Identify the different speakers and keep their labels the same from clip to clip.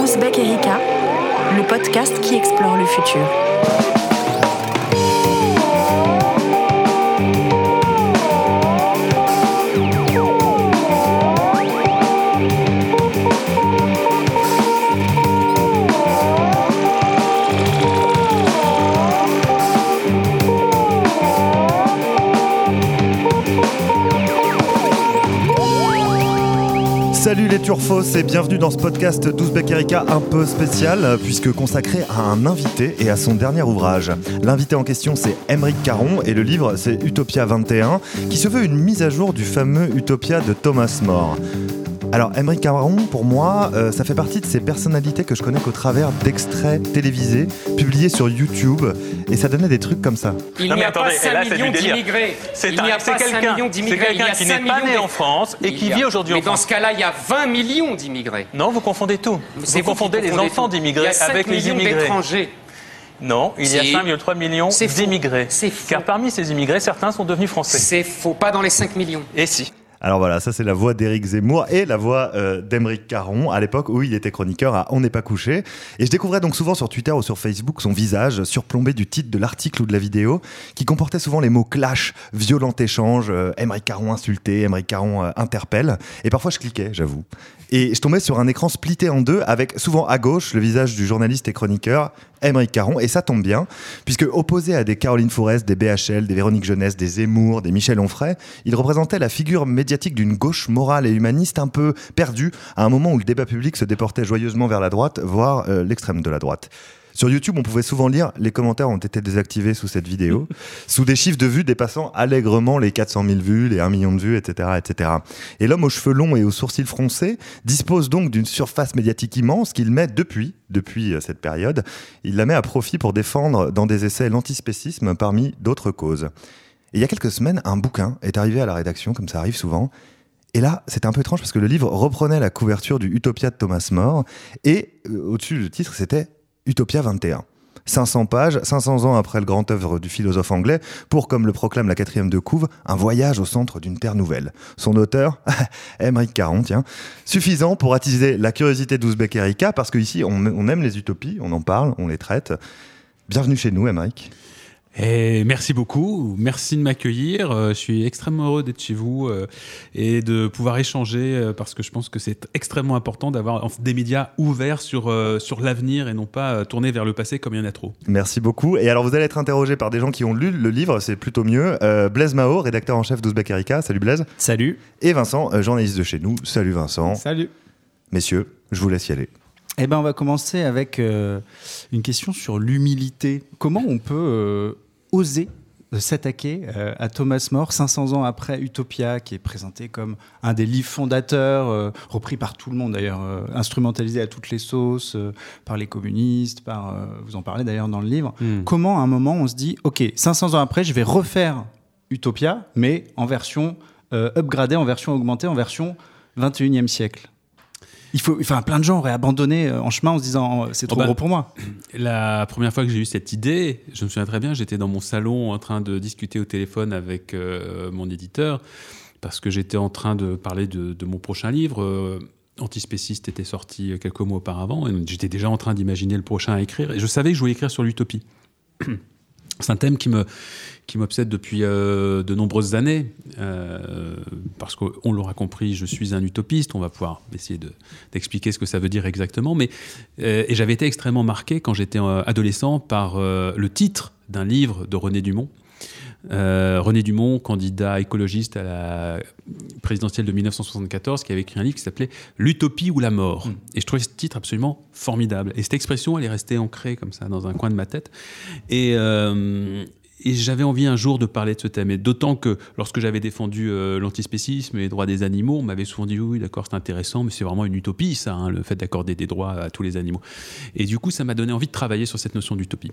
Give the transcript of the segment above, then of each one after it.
Speaker 1: Ouzbek Erika, le podcast qui explore le futur.
Speaker 2: Les turfos et bienvenue dans ce podcast d'Ouzbek Erika un peu spécial puisque consacré à un invité et à son dernier ouvrage. L'invité en question c'est Émeric Caron et le livre c'est Utopia 21 qui se veut une mise à jour du fameux Utopia de Thomas More. Alors, Emery Caron, pour moi, euh, ça fait partie de ces personnalités que je connais qu'au travers d'extraits télévisés publiés sur YouTube. Et ça donnait des trucs comme ça.
Speaker 3: Il
Speaker 4: Non,
Speaker 3: n'y
Speaker 4: mais
Speaker 3: a
Speaker 4: attendez,
Speaker 3: pas
Speaker 4: et là,
Speaker 3: 5
Speaker 4: c'est du
Speaker 3: millions
Speaker 4: délire.
Speaker 3: d'immigrés.
Speaker 4: C'est
Speaker 3: Il n'y
Speaker 4: un-
Speaker 3: a
Speaker 4: c'est
Speaker 3: pas 5
Speaker 4: quelqu'un-
Speaker 3: a
Speaker 4: qui
Speaker 3: 5
Speaker 4: n'est pas né en France et qui vit aujourd'hui en
Speaker 3: Mais dans
Speaker 4: France.
Speaker 3: ce cas-là, il y a 20 millions d'immigrés.
Speaker 4: Non, vous confondez tout. Vous confondez les enfants d'immigrés
Speaker 3: Il y a 5
Speaker 4: avec les immigrés.
Speaker 3: d'étrangers.
Speaker 4: Non, il y a
Speaker 3: Si.
Speaker 4: 5,3 millions d'immigrés.
Speaker 3: C'est faux.
Speaker 4: Car parmi ces immigrés, certains sont devenus français.
Speaker 3: C'est faux, pas dans les 5 millions.
Speaker 4: Et si
Speaker 2: Alors voilà, ça c'est la voix d'Éric Zemmour et la voix euh, d'Émeric Caron à l'époque où il était chroniqueur à On n'est pas couché. Et je découvrais donc souvent sur Twitter ou sur Facebook son visage surplombé du titre de l'article ou de la vidéo qui comportait souvent les mots clash, violent échange, euh, Caron insulté, Émeric Caron euh, interpelle. Et parfois je cliquais, j'avoue. Et je tombais sur un écran splitté en deux avec souvent à gauche le visage du journaliste et chroniqueur Émeric Caron. Et ça tombe bien, puisque opposé à des Caroline Forest, des BHL, des Véronique Jeunesse, des Zemmour, des Michel Onfray, il représentait la figure médiatique d'une gauche morale et humaniste un peu perdue à un moment où le débat public se déportait joyeusement vers la droite, voire euh, l'extrême de la droite. Sur YouTube, on pouvait souvent lire les commentaires ont été désactivés sous cette vidéo, sous des chiffres de vues dépassant allègrement les 400 000 vues, les 1 million de vues, etc. etc. Et l'homme aux cheveux longs et aux sourcils froncés dispose donc d'une surface médiatique immense qu'il met depuis, depuis euh, cette période, il la met à profit pour défendre dans des essais l'antispécisme parmi d'autres causes. Et il y a quelques semaines, un bouquin est arrivé à la rédaction, comme ça arrive souvent. Et là, c'était un peu étrange parce que le livre reprenait la couverture du Utopia de Thomas More et euh, au-dessus du titre, c'était Utopia 21. 500 pages, 500 ans après le grand œuvre du philosophe anglais, pour, comme le proclame la quatrième de couve, un voyage au centre d'une terre nouvelle. Son auteur, Émeric Caron, tiens, suffisant pour attiser la curiosité d'Ouzbek Erika, parce qu'ici, on, aime les utopies, on en parle, on les traite. Bienvenue chez nous, Émeric.
Speaker 5: Et merci beaucoup, merci de m'accueillir. Euh, Je suis extrêmement heureux d'être chez vous euh, et de pouvoir échanger euh, parce que je pense que c'est extrêmement important d'avoir des médias ouverts sur, sur l'avenir et non pas tournés vers le passé comme il y en a trop.
Speaker 2: Merci beaucoup. Et alors, vous allez être interrogé par des gens qui ont lu le livre, c'est plutôt mieux. Euh, Blaise Mao, rédacteur en chef d'Ouzbek Erika. Salut Blaise.
Speaker 6: Salut.
Speaker 2: Et Vincent, journaliste de chez nous. Salut Vincent.
Speaker 6: Salut.
Speaker 2: Messieurs, je vous laisse y aller.
Speaker 6: Eh ben, on va commencer avec euh, une question sur l'humilité. Comment on peut euh, oser s'attaquer euh, à Thomas More 500 ans après Utopia, qui est présenté comme un des livres fondateurs, euh, repris par tout le monde d'ailleurs, euh, instrumentalisé à toutes les sauces, par les communistes, par, vous en parlez d'ailleurs dans le livre.
Speaker 5: Hmm.
Speaker 6: Comment à un moment on se dit, ok, 500 ans après, je vais refaire Utopia, mais en version upgradée, en version augmentée, en version 21e siècle? Il faut, enfin, plein de gens auraient abandonné euh, en chemin en se disant c'est trop
Speaker 5: Oh bah,
Speaker 6: gros pour moi.
Speaker 5: La première fois que j'ai eu cette idée, je me souviens très bien, j'étais dans mon salon en train de discuter au téléphone avec euh, mon éditeur parce que j'étais en train de parler de, de mon prochain livre. Euh, Antispéciste était sorti quelques mois auparavant et j'étais déjà en train d'imaginer le prochain à écrire et je savais que je voulais écrire sur l'utopie. C'est un thème qui me m'obsède depuis euh, de nombreuses années euh, parce qu'on l'aura compris, je suis un utopiste. On va pouvoir essayer de- d'expliquer ce que ça veut dire exactement. Mais euh, et j'avais été extrêmement marqué quand j'étais adolescent par le titre d'un livre de René Dumont. Euh, René Dumont, candidat écologiste à la présidentielle de 1974, qui avait écrit un livre qui s'appelait L'utopie ou la mort. Et je trouvais ce titre absolument formidable. Et cette expression, elle est restée ancrée comme ça dans un coin de ma tête. Et, euh, et j'avais envie un jour de parler de ce thème. Et d'autant que lorsque j'avais défendu euh, l'antispécisme et les droits des animaux, on m'avait souvent dit oui, d'accord, c'est intéressant, mais c'est vraiment une utopie, ça, hein, le fait d'accorder des droits à tous les animaux. Et du coup, ça m'a donné envie de travailler sur cette notion d'utopie.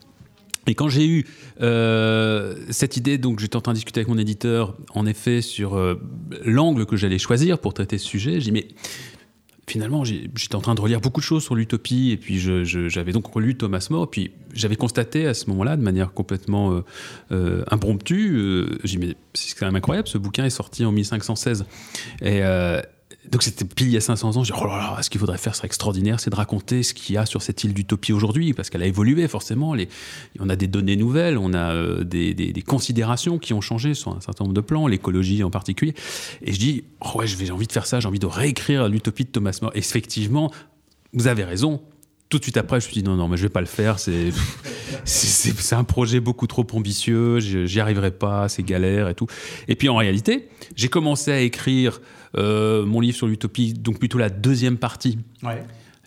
Speaker 5: Et quand j'ai eu euh, cette idée, donc j'étais en train de discuter avec mon éditeur, en effet, sur euh, l'angle que j'allais choisir pour traiter ce sujet, j'ai dit mais finalement, j'étais en train de relire beaucoup de choses sur l'utopie, et puis j'avais donc relu Thomas More, et puis j'avais constaté à ce moment-là, de manière complètement euh, impromptue, euh, j'ai dit, mais c'est quand même incroyable, ce bouquin est sorti en 1516. Et donc c'était pile il y a 500 ans, j'ai dit, oh là là, ce qu'il faudrait faire serait extraordinaire, c'est de raconter ce qu'il y a sur cette île d'utopie aujourd'hui, parce qu'elle a évolué forcément, on a des données nouvelles, on a euh, des, considérations qui ont changé sur un certain nombre de plans, l'écologie en particulier. Et je dis, oh ouais, je j'ai envie de faire ça, j'ai envie de réécrire l'utopie de Thomas More. Et effectivement, vous avez raison. Tout de suite après, je me suis dit non, non, mais je vais pas le faire. C'est, c'est, un projet beaucoup trop ambitieux. je- J'y arriverai pas. C'est galère et tout. Et puis en réalité, j'ai commencé à écrire mon livre sur l'utopie, donc plutôt la deuxième partie.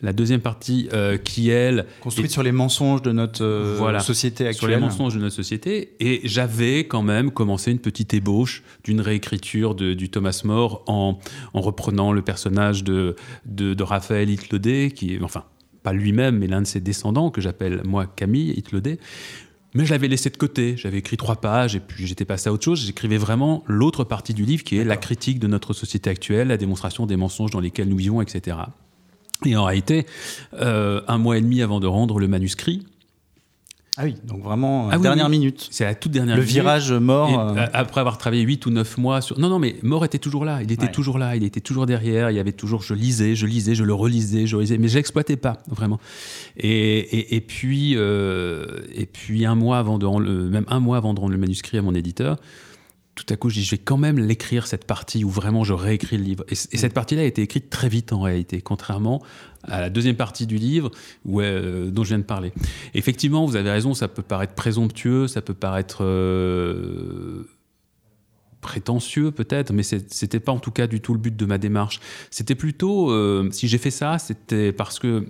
Speaker 5: La deuxième partie euh, qui elle
Speaker 6: Construite
Speaker 5: est-
Speaker 6: sur les mensonges de notre euh,
Speaker 5: Voilà.
Speaker 6: société
Speaker 5: sur les
Speaker 6: actuelle.
Speaker 5: mensonges de notre société. Et j'avais quand même commencé une petite ébauche d'une réécriture de- du Thomas More en, en reprenant le personnage de, de, de Raphaël Hitlodé, qui est, enfin, pas lui-même, mais l'un de ses descendants, que j'appelle moi Camille Hitlodé. Mais je l'avais laissé de côté. J'avais écrit trois pages et puis j'étais passé à autre chose. J'écrivais vraiment l'autre partie du livre qui est la critique de notre société actuelle, la démonstration des mensonges dans lesquels nous vivons, etc. Et en réalité, euh, un mois et demi avant de rendre le manuscrit,
Speaker 6: Ah oui, donc vraiment,
Speaker 5: Ah oui,
Speaker 6: dernière
Speaker 5: oui.
Speaker 6: minute.
Speaker 5: c'est la toute dernière
Speaker 6: Le
Speaker 5: minute.
Speaker 6: virage mort. Euh,
Speaker 5: euh, après avoir travaillé 8 ou 9 mois sur... Non, non, mais Mort était toujours là. Il était
Speaker 6: Ouais.
Speaker 5: toujours là. Il était toujours derrière. Il y avait toujours... Je lisais, je lisais, je le relisais, je relisais. Mais je l'exploitais pas, vraiment. Et, et, et puis, euh, et puis un mois avant de rendre le... Même un mois avant de rendre le manuscrit à mon éditeur, tout à coup, je dis, je vais quand même l'écrire, cette partie où vraiment je réécris le livre. Et, cette partie-là a été écrite très vite, en réalité, contrairement à la deuxième partie du livre où, euh, dont je viens de parler. Effectivement, vous avez raison, ça peut paraître présomptueux, ça peut paraître euh, prétentieux peut-être, mais c'était pas en tout cas du tout le but de ma démarche. C'était plutôt, euh, si j'ai fait ça, c'était parce que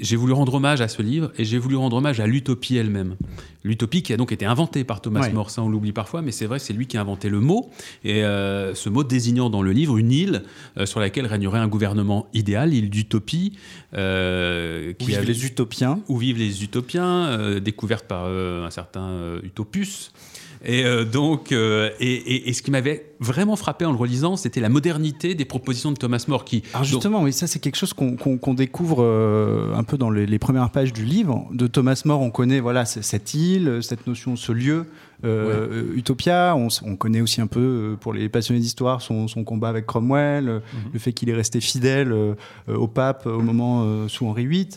Speaker 5: j'ai voulu rendre hommage à ce livre et j'ai voulu rendre hommage à l'utopie elle-même. L'utopie qui a donc été inventée par Thomas
Speaker 6: Ouais.
Speaker 5: More, ça on l'oublie parfois, mais c'est vrai que c'est lui qui a inventé le mot, et euh, ce mot désignant dans le livre une île euh, sur laquelle régnerait un gouvernement idéal, l'île d'utopie, euh,
Speaker 6: où
Speaker 5: a-
Speaker 6: vivent les utopiens.
Speaker 5: où vivent les utopiens, découverte par un certain Utopus. Et euh, donc, euh, et, et- et ce qui m'avait vraiment frappé en le relisant, c'était la modernité des propositions de Thomas More, qui
Speaker 6: Alors justement, oui, ça c'est quelque chose qu'on découvre euh, un peu dans les, les premières pages du livre. De Thomas More, on connaît voilà cette île, cette notion, ce lieu, Utopia. On, connaît aussi un peu, pour les passionnés d'histoire, son, son combat avec Cromwell, euh, le fait qu'il est resté fidèle au pape au moment sous Henri VIII.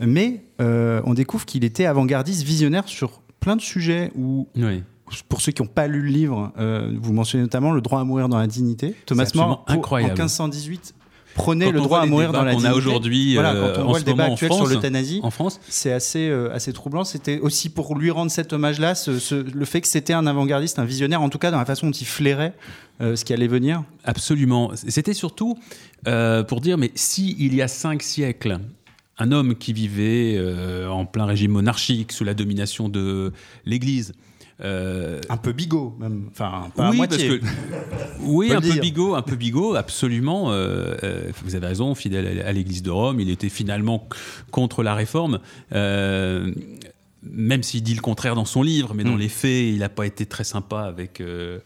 Speaker 6: Mais on découvre qu'il était avant-gardiste, visionnaire sur plein de sujets où
Speaker 5: Oui.
Speaker 6: Pour ceux qui n'ont pas lu le livre, euh, vous mentionnez notamment le droit à mourir dans la dignité. Thomas More,
Speaker 5: incroyable.
Speaker 6: en 1518, prenait
Speaker 5: Quand
Speaker 6: le
Speaker 5: on
Speaker 6: droit à mourir dans la
Speaker 5: qu'on a
Speaker 6: dignité.
Speaker 5: aujourd'hui,
Speaker 6: voilà,
Speaker 5: euh,
Speaker 6: quand on
Speaker 5: en
Speaker 6: voit
Speaker 5: ce
Speaker 6: le débat actuel sur l'euthanasie,
Speaker 5: En France,
Speaker 6: c'est assez, euh, assez troublant. C'était aussi pour lui rendre cet hommage-là, ce- ce- le fait que c'était un avant-gardiste, un visionnaire, en tout cas dans la façon dont il flairait euh, ce qui allait venir.
Speaker 5: absolument. C'était surtout pour dire, mais si il y a cinq siècles, un homme qui vivait en plein régime monarchique, sous la domination de l'Église, euh,
Speaker 6: Un peu bigot, même. Enfin, pas à
Speaker 5: oui,
Speaker 6: moitié.
Speaker 5: parce que oui, un peu
Speaker 6: dire.
Speaker 5: bigot, un peu bigot, absolument. euh, euh, vous avez raison, fidèle à à l'Église de Rome, il était finalement contre la réforme. euh, même s'il dit le contraire dans son livre, mais dans
Speaker 6: Mm.
Speaker 5: les faits, il n'a pas été très sympa avec, euh,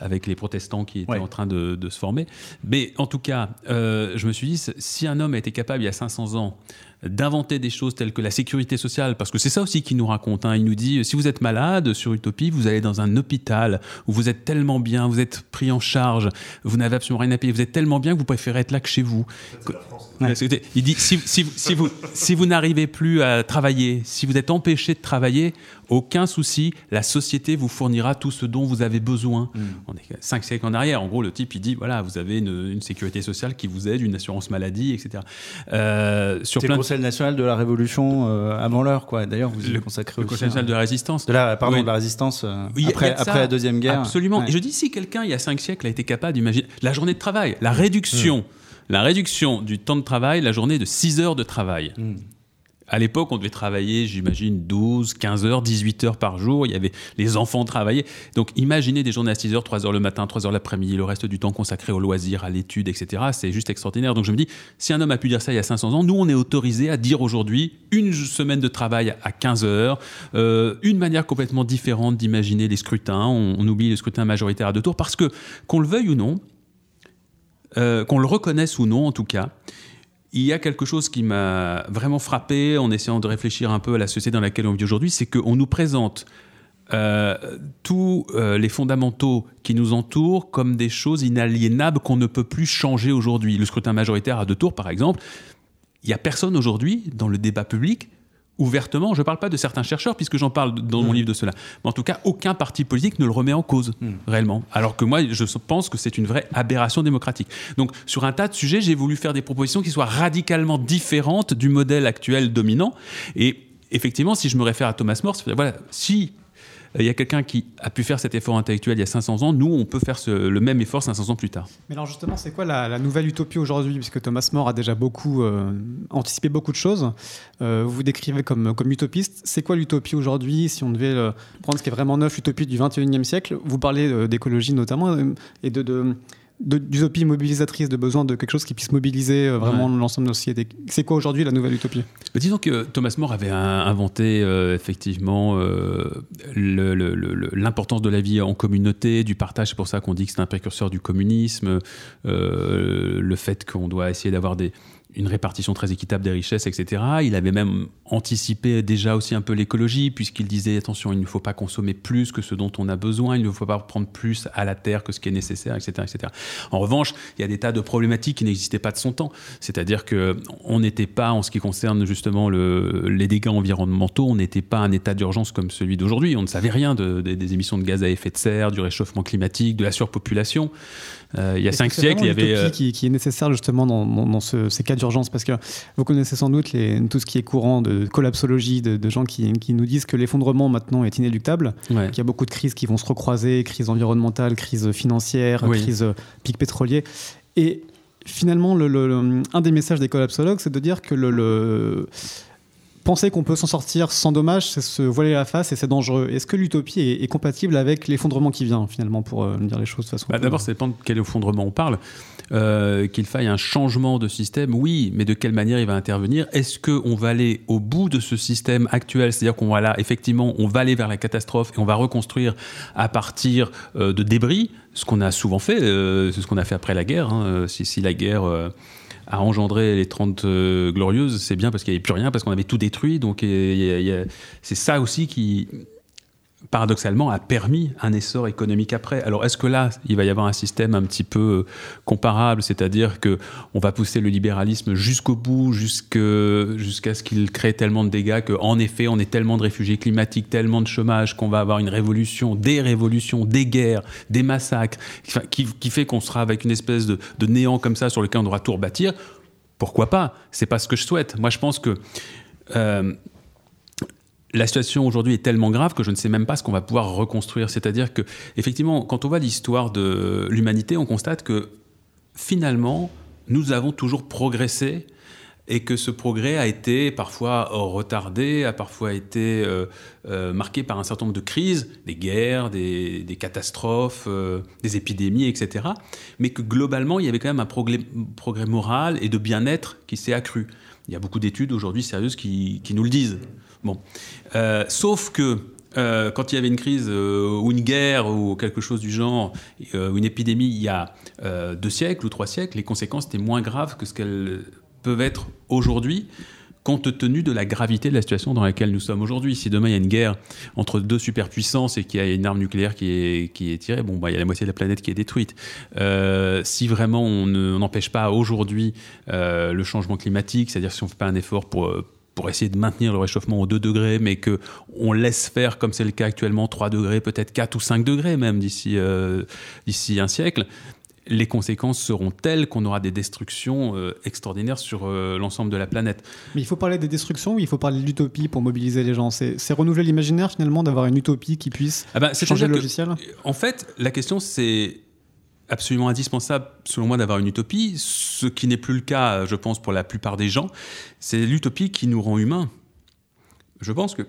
Speaker 5: avec les protestants qui étaient
Speaker 6: Ouais.
Speaker 5: en train de, de se former. Mais en tout cas, euh, je me suis dit, si un homme a été capable, il y a 500 ans, d'inventer des choses telles que la sécurité sociale, parce que c'est ça aussi qu'il nous raconte. hein. Il nous dit, si vous êtes malade sur Utopie, vous allez dans un hôpital où vous êtes tellement bien, vous êtes pris en charge, vous n'avez absolument rien à payer, vous êtes tellement bien que vous préférez être là que chez vous. Il dit, si, si- si vous, si vous n'arrivez plus à travailler, si vous êtes empêché de travailler, aucun souci, la société vous fournira tout ce dont vous avez besoin. On est cinq siècles en arrière. En gros, le type, il dit, voilà, vous avez une, une sécurité sociale qui vous aide, une assurance maladie, etc. Euh, sur
Speaker 6: le
Speaker 5: de-
Speaker 6: Conseil national de la Révolution euh, avant l'heure, quoi. D'ailleurs, vous y
Speaker 5: le,
Speaker 6: consacrez
Speaker 5: le
Speaker 6: aussi.
Speaker 5: Conseil national de la résistance.
Speaker 6: de la, pardon,
Speaker 5: Oui.
Speaker 6: de la résistance euh,
Speaker 5: Oui, y
Speaker 6: après,
Speaker 5: y de
Speaker 6: la Deuxième Guerre.
Speaker 5: Absolument.
Speaker 6: Ouais.
Speaker 5: Et je dis, si quelqu'un, il y a cinq siècles, a été capable d'imaginer la journée de travail, la réduction, la réduction du temps de travail, la journée de 6 heures de travail.
Speaker 6: Mm.
Speaker 5: À l'époque, on devait travailler, j'imagine, 12, 15 heures, 18 heures par jour. Il y avait les enfants travaillaient. Donc, imaginez des journées à 6 heures, 3 heures le matin, 3 heures l'après-midi, le reste du temps consacré au loisir, à l'étude, etc. C'est juste extraordinaire. Donc, je me dis, si un homme a pu dire ça il y a 500 ans, nous, on est autorisé à dire aujourd'hui une semaine de travail à 15 heures, euh, une manière complètement différente d'imaginer les scrutins. On, on oublie le scrutin majoritaire à deux tours parce que, qu'on le veuille ou non, euh, qu'on le reconnaisse ou non en tout cas, il y a quelque chose qui m'a vraiment frappé en essayant de réfléchir un peu à la société dans laquelle on vit aujourd'hui, c'est qu'on nous présente euh, tous euh, les fondamentaux qui nous entourent comme des choses inaliénables qu'on ne peut plus changer aujourd'hui. Le scrutin majoritaire à deux tours, par exemple, il n'y a personne aujourd'hui dans le débat public ouvertement, je ne parle pas de certains chercheurs puisque j'en parle dans mon livre de cela, mais en tout cas aucun parti politique ne le remet en cause réellement. Alors que moi je pense que c'est une vraie aberration démocratique. Donc sur un tas de sujets, j'ai voulu faire des propositions qui soient radicalement différentes du modèle actuel dominant. Et effectivement, si je me réfère à Thomas More, voilà, si il y a quelqu'un qui a pu faire cet effort intellectuel il y a 500 ans, nous, on peut faire le même effort 500 ans plus tard.
Speaker 7: Mais alors justement, c'est quoi la, nouvelle utopie aujourd'hui? Puisque Thomas More a déjà euh, anticipé beaucoup de choses. Euh, vous vous décrivez comme, utopiste. C'est quoi l'utopie aujourd'hui? Si on devait euh, prendre ce qui est vraiment neuf, l'utopie du 21e siècle, vous parlez euh, d'écologie notamment euh, et de- d'utopie mobilisatrice, de besoin de quelque chose qui puisse mobiliser euh, vraiment l'ensemble de la société. C'est quoi aujourd'hui la nouvelle utopie?
Speaker 5: Mais disons que Thomas More avait inventé euh, effectivement euh, l'importance de la vie en communauté, du partage. C'est pour ça qu'on dit que c'est un précurseur du communisme. euh, le fait qu'on doit essayer d'avoir des une répartition très équitable des richesses, etc. Il avait même anticipé déjà aussi un peu l'écologie, puisqu'il disait attention, il ne faut pas consommer plus que ce dont on a besoin, il ne faut pas prendre plus à la terre que ce qui est nécessaire, etc., etc. En revanche, il y a des tas de problématiques qui n'existaient pas de son temps. C'est-à-dire que on n'était pas, en ce qui concerne justement le- les dégâts environnementaux, on n'était pas un état d'urgence comme celui d'aujourd'hui. On ne savait rien de- de- des émissions de gaz à effet de serre, du réchauffement climatique, de la surpopulation. Euh, il y a cinq siècles, il y avait euh,
Speaker 7: qui, qui est nécessaire justement dans, dans- dans ce- ces cas d'urgence? Parce que vous connaissez sans doute les- tout ce qui est courant de collapsologie, de, de gens qui, qui nous disent que l'effondrement maintenant est inéluctable,
Speaker 5: ouais.
Speaker 7: qu'il y a beaucoup de crises qui vont se recroiser, crise environnementale, crise financière,
Speaker 5: Oui.
Speaker 7: crise euh, pic pétrolier. Et finalement, le- le- le- un des messages des collapsologues, c'est de dire que le, le- penser qu'on peut s'en sortir sans dommage, c'est se voiler la face et c'est dangereux. Est-ce que l'utopie est, compatible avec l'effondrement qui vient finalement pour euh, dire les choses de façon
Speaker 5: Bah, D'abord, ça dépend de quel effondrement on parle. Euh, Qu'il faille un changement de système, oui, mais de quelle manière il va intervenir? Est-ce qu'on va aller au bout de ce système actuel? C'est-à-dire qu'on va là, effectivement, on va aller vers la catastrophe et on va reconstruire à partir euh, de débris, ce qu'on a souvent fait, euh, c'est ce qu'on a fait après la guerre. hein. Si, la guerre a engendré les 30 euh, glorieuses, c'est bien parce qu'il n'y avait plus rien, parce qu'on avait tout détruit. Donc c'est ça aussi qui, paradoxalement, a permis un essor économique après. Alors, est-ce que là, il va y avoir un système un petit peu euh, comparable, c'est-à-dire que on va pousser le libéralisme jusqu'au bout, jusqu'à ce qu'il crée tellement de dégâts qu'en effet, on est tellement de réfugiés climatiques, tellement de chômage qu'on va avoir une révolution, des révolutions, des guerres, des massacres, qui, fait qu'on sera avec une espèce de, de néant comme ça sur lequel on devra tout rebâtir Pourquoi pas? C'est pas ce que je souhaite. Moi, je pense que euh, la situation aujourd'hui est tellement grave que je ne sais même pas ce qu'on va pouvoir reconstruire. C'est-à-dire que, effectivement, quand on voit l'histoire de l'humanité, on constate que finalement, nous avons toujours progressé et que ce progrès a été parfois retardé, a parfois été euh, euh, marqué par un certain nombre de crises, des guerres, des, catastrophes, euh, des épidémies, etc. Mais que globalement, il y avait quand même un progrès, moral et de bien-être qui s'est accru. Il y a beaucoup d'études aujourd'hui sérieuses qui nous le disent. Bon. Euh, sauf que euh, quand il y avait une crise euh, ou une guerre ou quelque chose du genre, euh, une épidémie il y a deux siècles ou trois siècles, les conséquences étaient moins graves que ce qu'elles peuvent être aujourd'hui compte tenu de la gravité de la situation dans laquelle nous sommes aujourd'hui. Si demain il y a une guerre entre deux superpuissances et qu'il y a une arme nucléaire qui est, tirée, bon, bah, il y a la moitié de la planète qui est détruite. Si vraiment on ne- on n'empêche pas aujourd'hui le changement climatique, c'est-à-dire si on ne fait pas un effort pour, pour essayer de maintenir le réchauffement aux 2 degrés, mais que on laisse faire, comme c'est le cas actuellement, 3 degrés, peut-être 4 ou 5 degrés même d'ici euh, d'ici un siècle, les conséquences seront telles qu'on aura des destructions euh, extraordinaires sur euh, l'ensemble de la planète.
Speaker 7: Mais il faut parler des destructions ou il faut parler de l'utopie pour mobiliser les gens? C'est renouveler l'imaginaire finalement d'avoir une utopie qui puisse
Speaker 5: Ah bah,
Speaker 7: changer le
Speaker 5: que-
Speaker 7: logiciel?
Speaker 5: En fait, la question, c'est absolument indispensable, selon moi, d'avoir une utopie. Ce qui n'est plus le cas, je pense, pour la plupart des gens. C'est l'utopie qui nous rend humains. Je pense que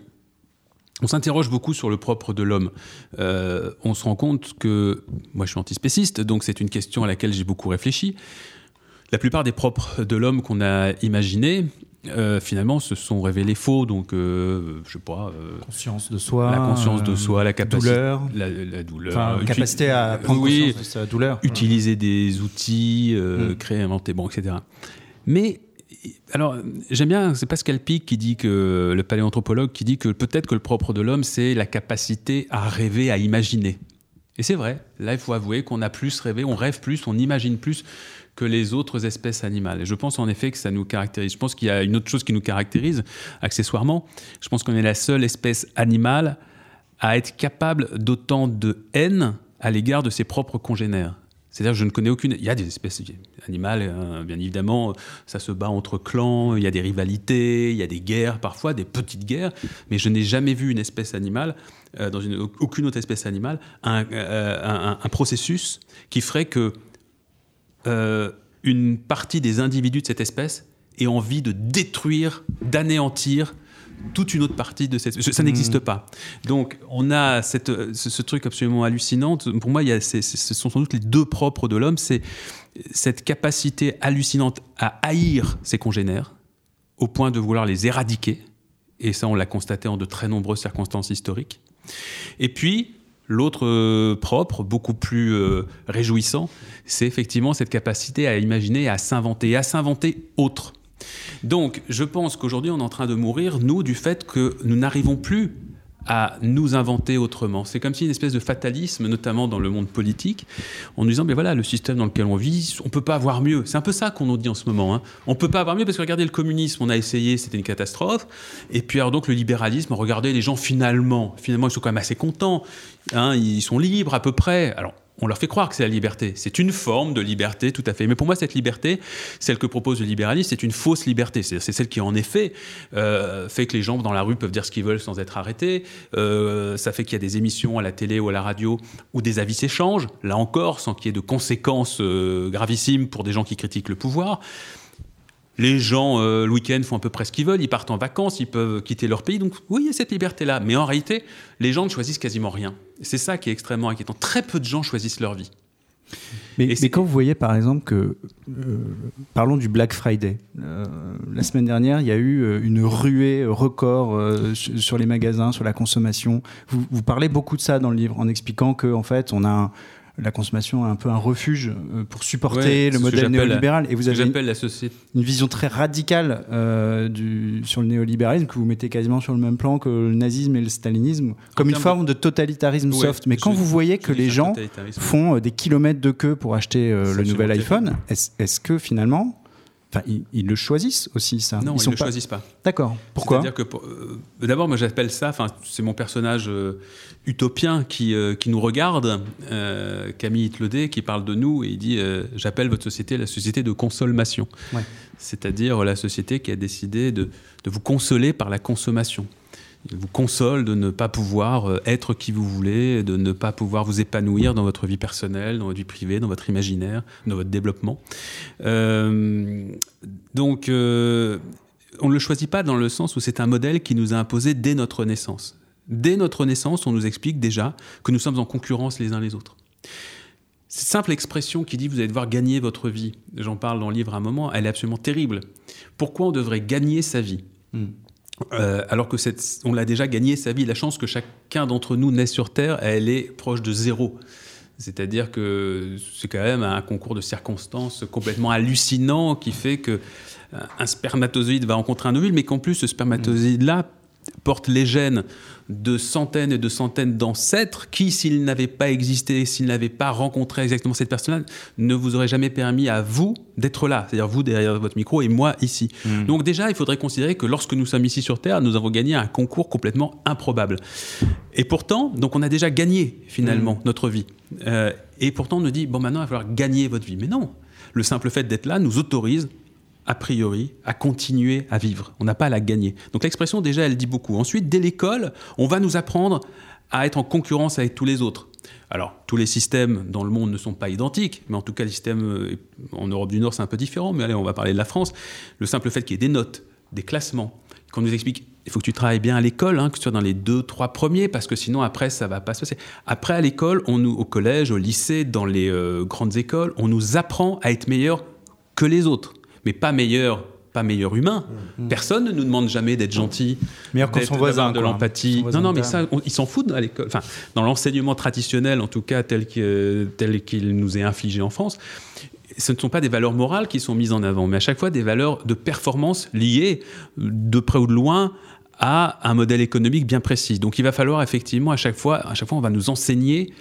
Speaker 5: on s'interroge beaucoup sur le propre de l'homme. Euh, on se rend compte que, moi je suis antispéciste, donc c'est une question à laquelle j'ai beaucoup réfléchi. La plupart des propres de l'homme qu'on a imaginés, euh, finalement, se sont révélés faux. Donc, euh, je sais pas, euh,
Speaker 6: Conscience de soi.
Speaker 5: la conscience de
Speaker 6: euh,
Speaker 5: soi, la capacité,
Speaker 6: douleur.
Speaker 5: la, la douleur,
Speaker 6: Enfin,
Speaker 5: uti-
Speaker 6: capacité à prendre
Speaker 5: oui,
Speaker 6: conscience de sa douleur.
Speaker 5: utiliser des outils, euh,
Speaker 6: Mm.
Speaker 5: créer, inventer, bon, etc. Mais alors, j'aime bien, c'est Pascal Pic qui dit que, le paléanthropologue, qui dit que peut-être que le propre de l'homme, c'est la capacité à rêver, à imaginer. Et c'est vrai, là, il faut avouer qu'on a plus rêvé, on rêve plus, on imagine plus que les autres espèces animales. Et je pense en effet que ça nous caractérise. Je pense qu'il y a une autre chose qui nous caractérise, accessoirement. Je pense qu'on est la seule espèce animale à être capable d'autant de haine à l'égard de ses propres congénères. C'est-à-dire que je ne connais aucune. Il y a des espèces animales, hein, bien évidemment, ça se bat entre clans, il y a des rivalités, il y a des guerres parfois, des petites guerres, mais je n'ai jamais vu une espèce animale, euh, dans une, aucune autre espèce animale, un, euh, un- un processus qui ferait que euh, une partie des individus de cette espèce ait envie de détruire, d'anéantir toute une autre partie de cette espèce. Ça n'existe pas. Donc, on a cette, ce, ce truc absolument hallucinant. Pour moi, il y a, ce sont sans doute les deux propres de l'homme. C'est cette capacité hallucinante à haïr ses congénères, au point de vouloir les éradiquer. Et ça, on l'a constaté en de très nombreuses circonstances historiques. Et puis, l'autre euh, propre, beaucoup plus euh, réjouissant, c'est effectivement cette capacité à imaginer, à s'inventer, à s'inventer autre. Donc, je pense qu'aujourd'hui, on est en train de mourir, nous, du fait que nous n'arrivons plus à nous inventer autrement. C'est comme si une espèce de fatalisme, notamment dans le monde politique, en nous disant, mais voilà, le système dans lequel on vit, on peut pas avoir mieux. C'est un peu ça qu'on nous dit en ce moment. Hein. On peut pas avoir mieux parce que regardez le communisme, on a essayé, c'était une catastrophe. Et puis alors donc le libéralisme, regardez les gens finalement, finalement ils sont quand même assez contents. Hein, ils sont libres à peu près. Alors on leur fait croire que c'est la liberté. C'est une forme de liberté, tout à fait. Mais pour moi, cette liberté, celle que propose le libéralisme, c'est une fausse liberté. C'est celle qui, en effet, euh, fait que les gens dans la rue peuvent dire ce qu'ils veulent sans être arrêtés. Euh, ça fait qu'il y a des émissions à la télé ou à la radio où des avis s'échangent, là encore, sans qu'il y ait de conséquences euh, gravissimes pour des gens qui critiquent le pouvoir. Les gens, euh, le week-end, font à peu près ce qu'ils veulent, ils partent en vacances, ils peuvent quitter leur pays. Donc, oui, il y a cette liberté-là. Mais en réalité, les gens ne choisissent quasiment rien. C'est ça qui est extrêmement inquiétant. Très peu de gens choisissent leur vie.
Speaker 6: Mais, quand vous voyez par exemple que, euh, parlons du Black Friday, Euh, la semaine dernière il y a eu une ruée record euh, sur sur les magasins, sur la consommation. Vous, vous parlez beaucoup de ça dans le livre en expliquant que en fait on a un- la consommation est un peu un refuge euh, pour supporter
Speaker 5: Ouais,
Speaker 6: le modèle néolibéral. Et vous avez une,
Speaker 5: la société.
Speaker 6: une vision très radicale euh, du, sur le néolibéralisme que vous mettez quasiment sur le même plan que le nazisme et le stalinisme, comme une forme de totalitarisme
Speaker 5: Ouais,
Speaker 6: soft. Mais quand
Speaker 5: je-
Speaker 6: vous voyez que les gens font euh, des kilomètres de queue pour acheter euh, le nouvel iPhone, est-ce que finalement, enfin, ils, ils le choisissent aussi ça?
Speaker 5: Non, ils, ne
Speaker 6: pas...
Speaker 5: choisissent pas.
Speaker 6: D'accord. Pourquoi?
Speaker 5: C'est-à-dire que, pour- d'abord, moi j'appelle ça, enfin, c'est mon personnage utopien qui, euh, qui nous regarde, euh, Camille Hitledé, qui parle de nous et il dit euh, J'appelle votre société la société de consolmation.
Speaker 6: Ouais.
Speaker 5: C'est-à-dire la société qui a décidé de, de vous consoler par la consommation. Il vous console de ne pas pouvoir être qui vous voulez, de ne pas pouvoir vous épanouir dans votre vie personnelle, dans votre vie privée, dans votre imaginaire, dans votre développement. Donc, on ne le choisit pas dans le sens où c'est un modèle qui nous a imposé dès notre naissance. Dès notre naissance, on nous explique déjà que nous sommes en concurrence les uns les autres. Cette simple expression qui dit vous allez devoir gagner votre vie, j'en parle dans le livre à un moment, elle est absolument terrible. Pourquoi on devrait gagner sa vie Euh, alors que cette, on l'a déjà gagné sa vie. La chance que chacun d'entre nous naît sur Terre, elle est proche de zéro. C'est-à-dire que c'est quand même un concours de circonstances complètement hallucinant qui fait que euh, un spermatozoïde va rencontrer un ovule, mais qu'en plus ce spermatozoïde-là porte les gènes de centaines et de centaines d'ancêtres qui, s'ils n'avaient pas existé, s'ils n'avaient pas rencontré exactement cette personne-là, ne vous auraient jamais permis à vous d'être là, c'est-à-dire vous derrière votre micro et moi ici. Donc déjà, il faudrait considérer que lorsque nous sommes ici sur Terre, nous avons gagné un concours complètement improbable. Et pourtant, donc on a déjà gagné finalement notre vie. Euh, et pourtant, on nous dit, bon maintenant, il va falloir gagner votre vie. Mais non, le simple fait d'être là nous autorise a priori, à continuer à vivre. On n'a pas à la gagner. Donc l'expression, déjà, elle dit beaucoup. Ensuite, dès l'école, on va nous apprendre à être en concurrence avec tous les autres. Alors, tous les systèmes dans le monde ne sont pas identiques, mais en tout cas, les systèmes euh, en Europe du Nord, c'est un peu différent. Mais allez, on va parler de la France. Le simple fait qu'il y ait des notes, des classements, qu'on nous explique, il faut que tu travailles bien à l'école, hein, que tu sois dans les deux, trois premiers, parce que sinon, après, ça va pas se passer. Après, à l'école, on nous, au collège, au lycée, dans les euh, grandes écoles, on nous apprend à être meilleur que les autres mais pas meilleur, pas meilleur humain. Personne ne nous demande jamais d'être gentil,
Speaker 6: Meilleur que son voisin,
Speaker 5: de
Speaker 6: quoi.
Speaker 5: l'empathie. Non, non, mais ça, on- ils s'en foutent à l'école. Enfin, dans l'enseignement traditionnel, en tout cas tel que- tel qu'il nous est infligé en France, ce ne sont pas des valeurs morales qui sont mises en avant, mais à chaque fois des valeurs de performance liées, de près ou de loin, à un modèle économique bien précis. Donc il va falloir effectivement à chaque fois, à chaque fois on va nous enseigner euh,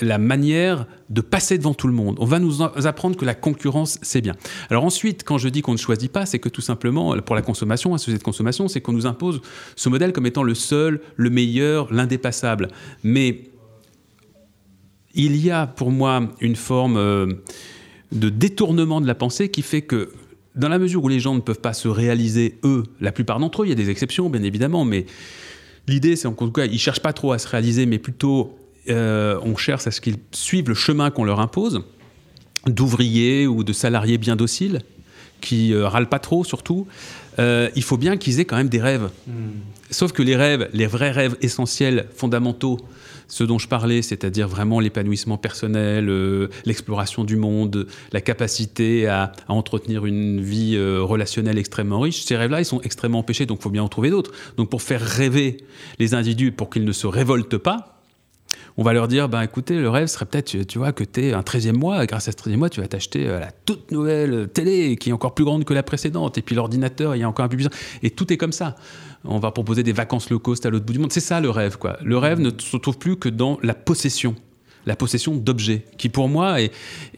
Speaker 5: la manière de passer devant tout le monde. On va nous en- apprendre que la concurrence, c'est bien. Alors ensuite, quand je dis qu'on ne choisit pas, c'est que tout simplement, pour la consommation, la société de consommation, c'est qu'on nous impose ce modèle comme étant le seul, le meilleur, l'indépassable. Mais il y a pour moi une forme euh, de détournement de la pensée qui fait que dans la mesure où les gens ne peuvent pas se réaliser, eux, la plupart d'entre eux, il y a des exceptions bien évidemment, mais l'idée c'est en tout cas, ils ne cherchent pas trop à se réaliser, mais plutôt euh, on cherche à ce qu'ils suivent le chemin qu'on leur impose, d'ouvriers ou de salariés bien dociles, qui euh, râlent pas trop surtout. Euh, il faut bien qu'ils aient quand même des rêves. Sauf que les rêves, les vrais rêves essentiels, fondamentaux, ceux dont je parlais, c'est-à-dire vraiment l'épanouissement personnel, euh, l'exploration du monde, la capacité à, à entretenir une vie euh, relationnelle extrêmement riche, ces rêves-là, ils sont extrêmement empêchés, donc il faut bien en trouver d'autres. Donc pour faire rêver les individus, pour qu'ils ne se révoltent pas, on va leur dire, ben écoutez, le rêve serait peut-être, tu- vois, que tu es un 13e mois, grâce à ce 13e mois, tu vas t'acheter euh, la toute nouvelle télé qui est encore plus grande que la précédente, et puis l'ordinateur, il y a encore un peu plus. Et tout est comme ça. On va proposer des vacances low cost à l'autre bout du monde. C'est ça le rêve, quoi. Le rêve ne se trouve plus que dans la possession. La possession d'objets, qui pour moi est,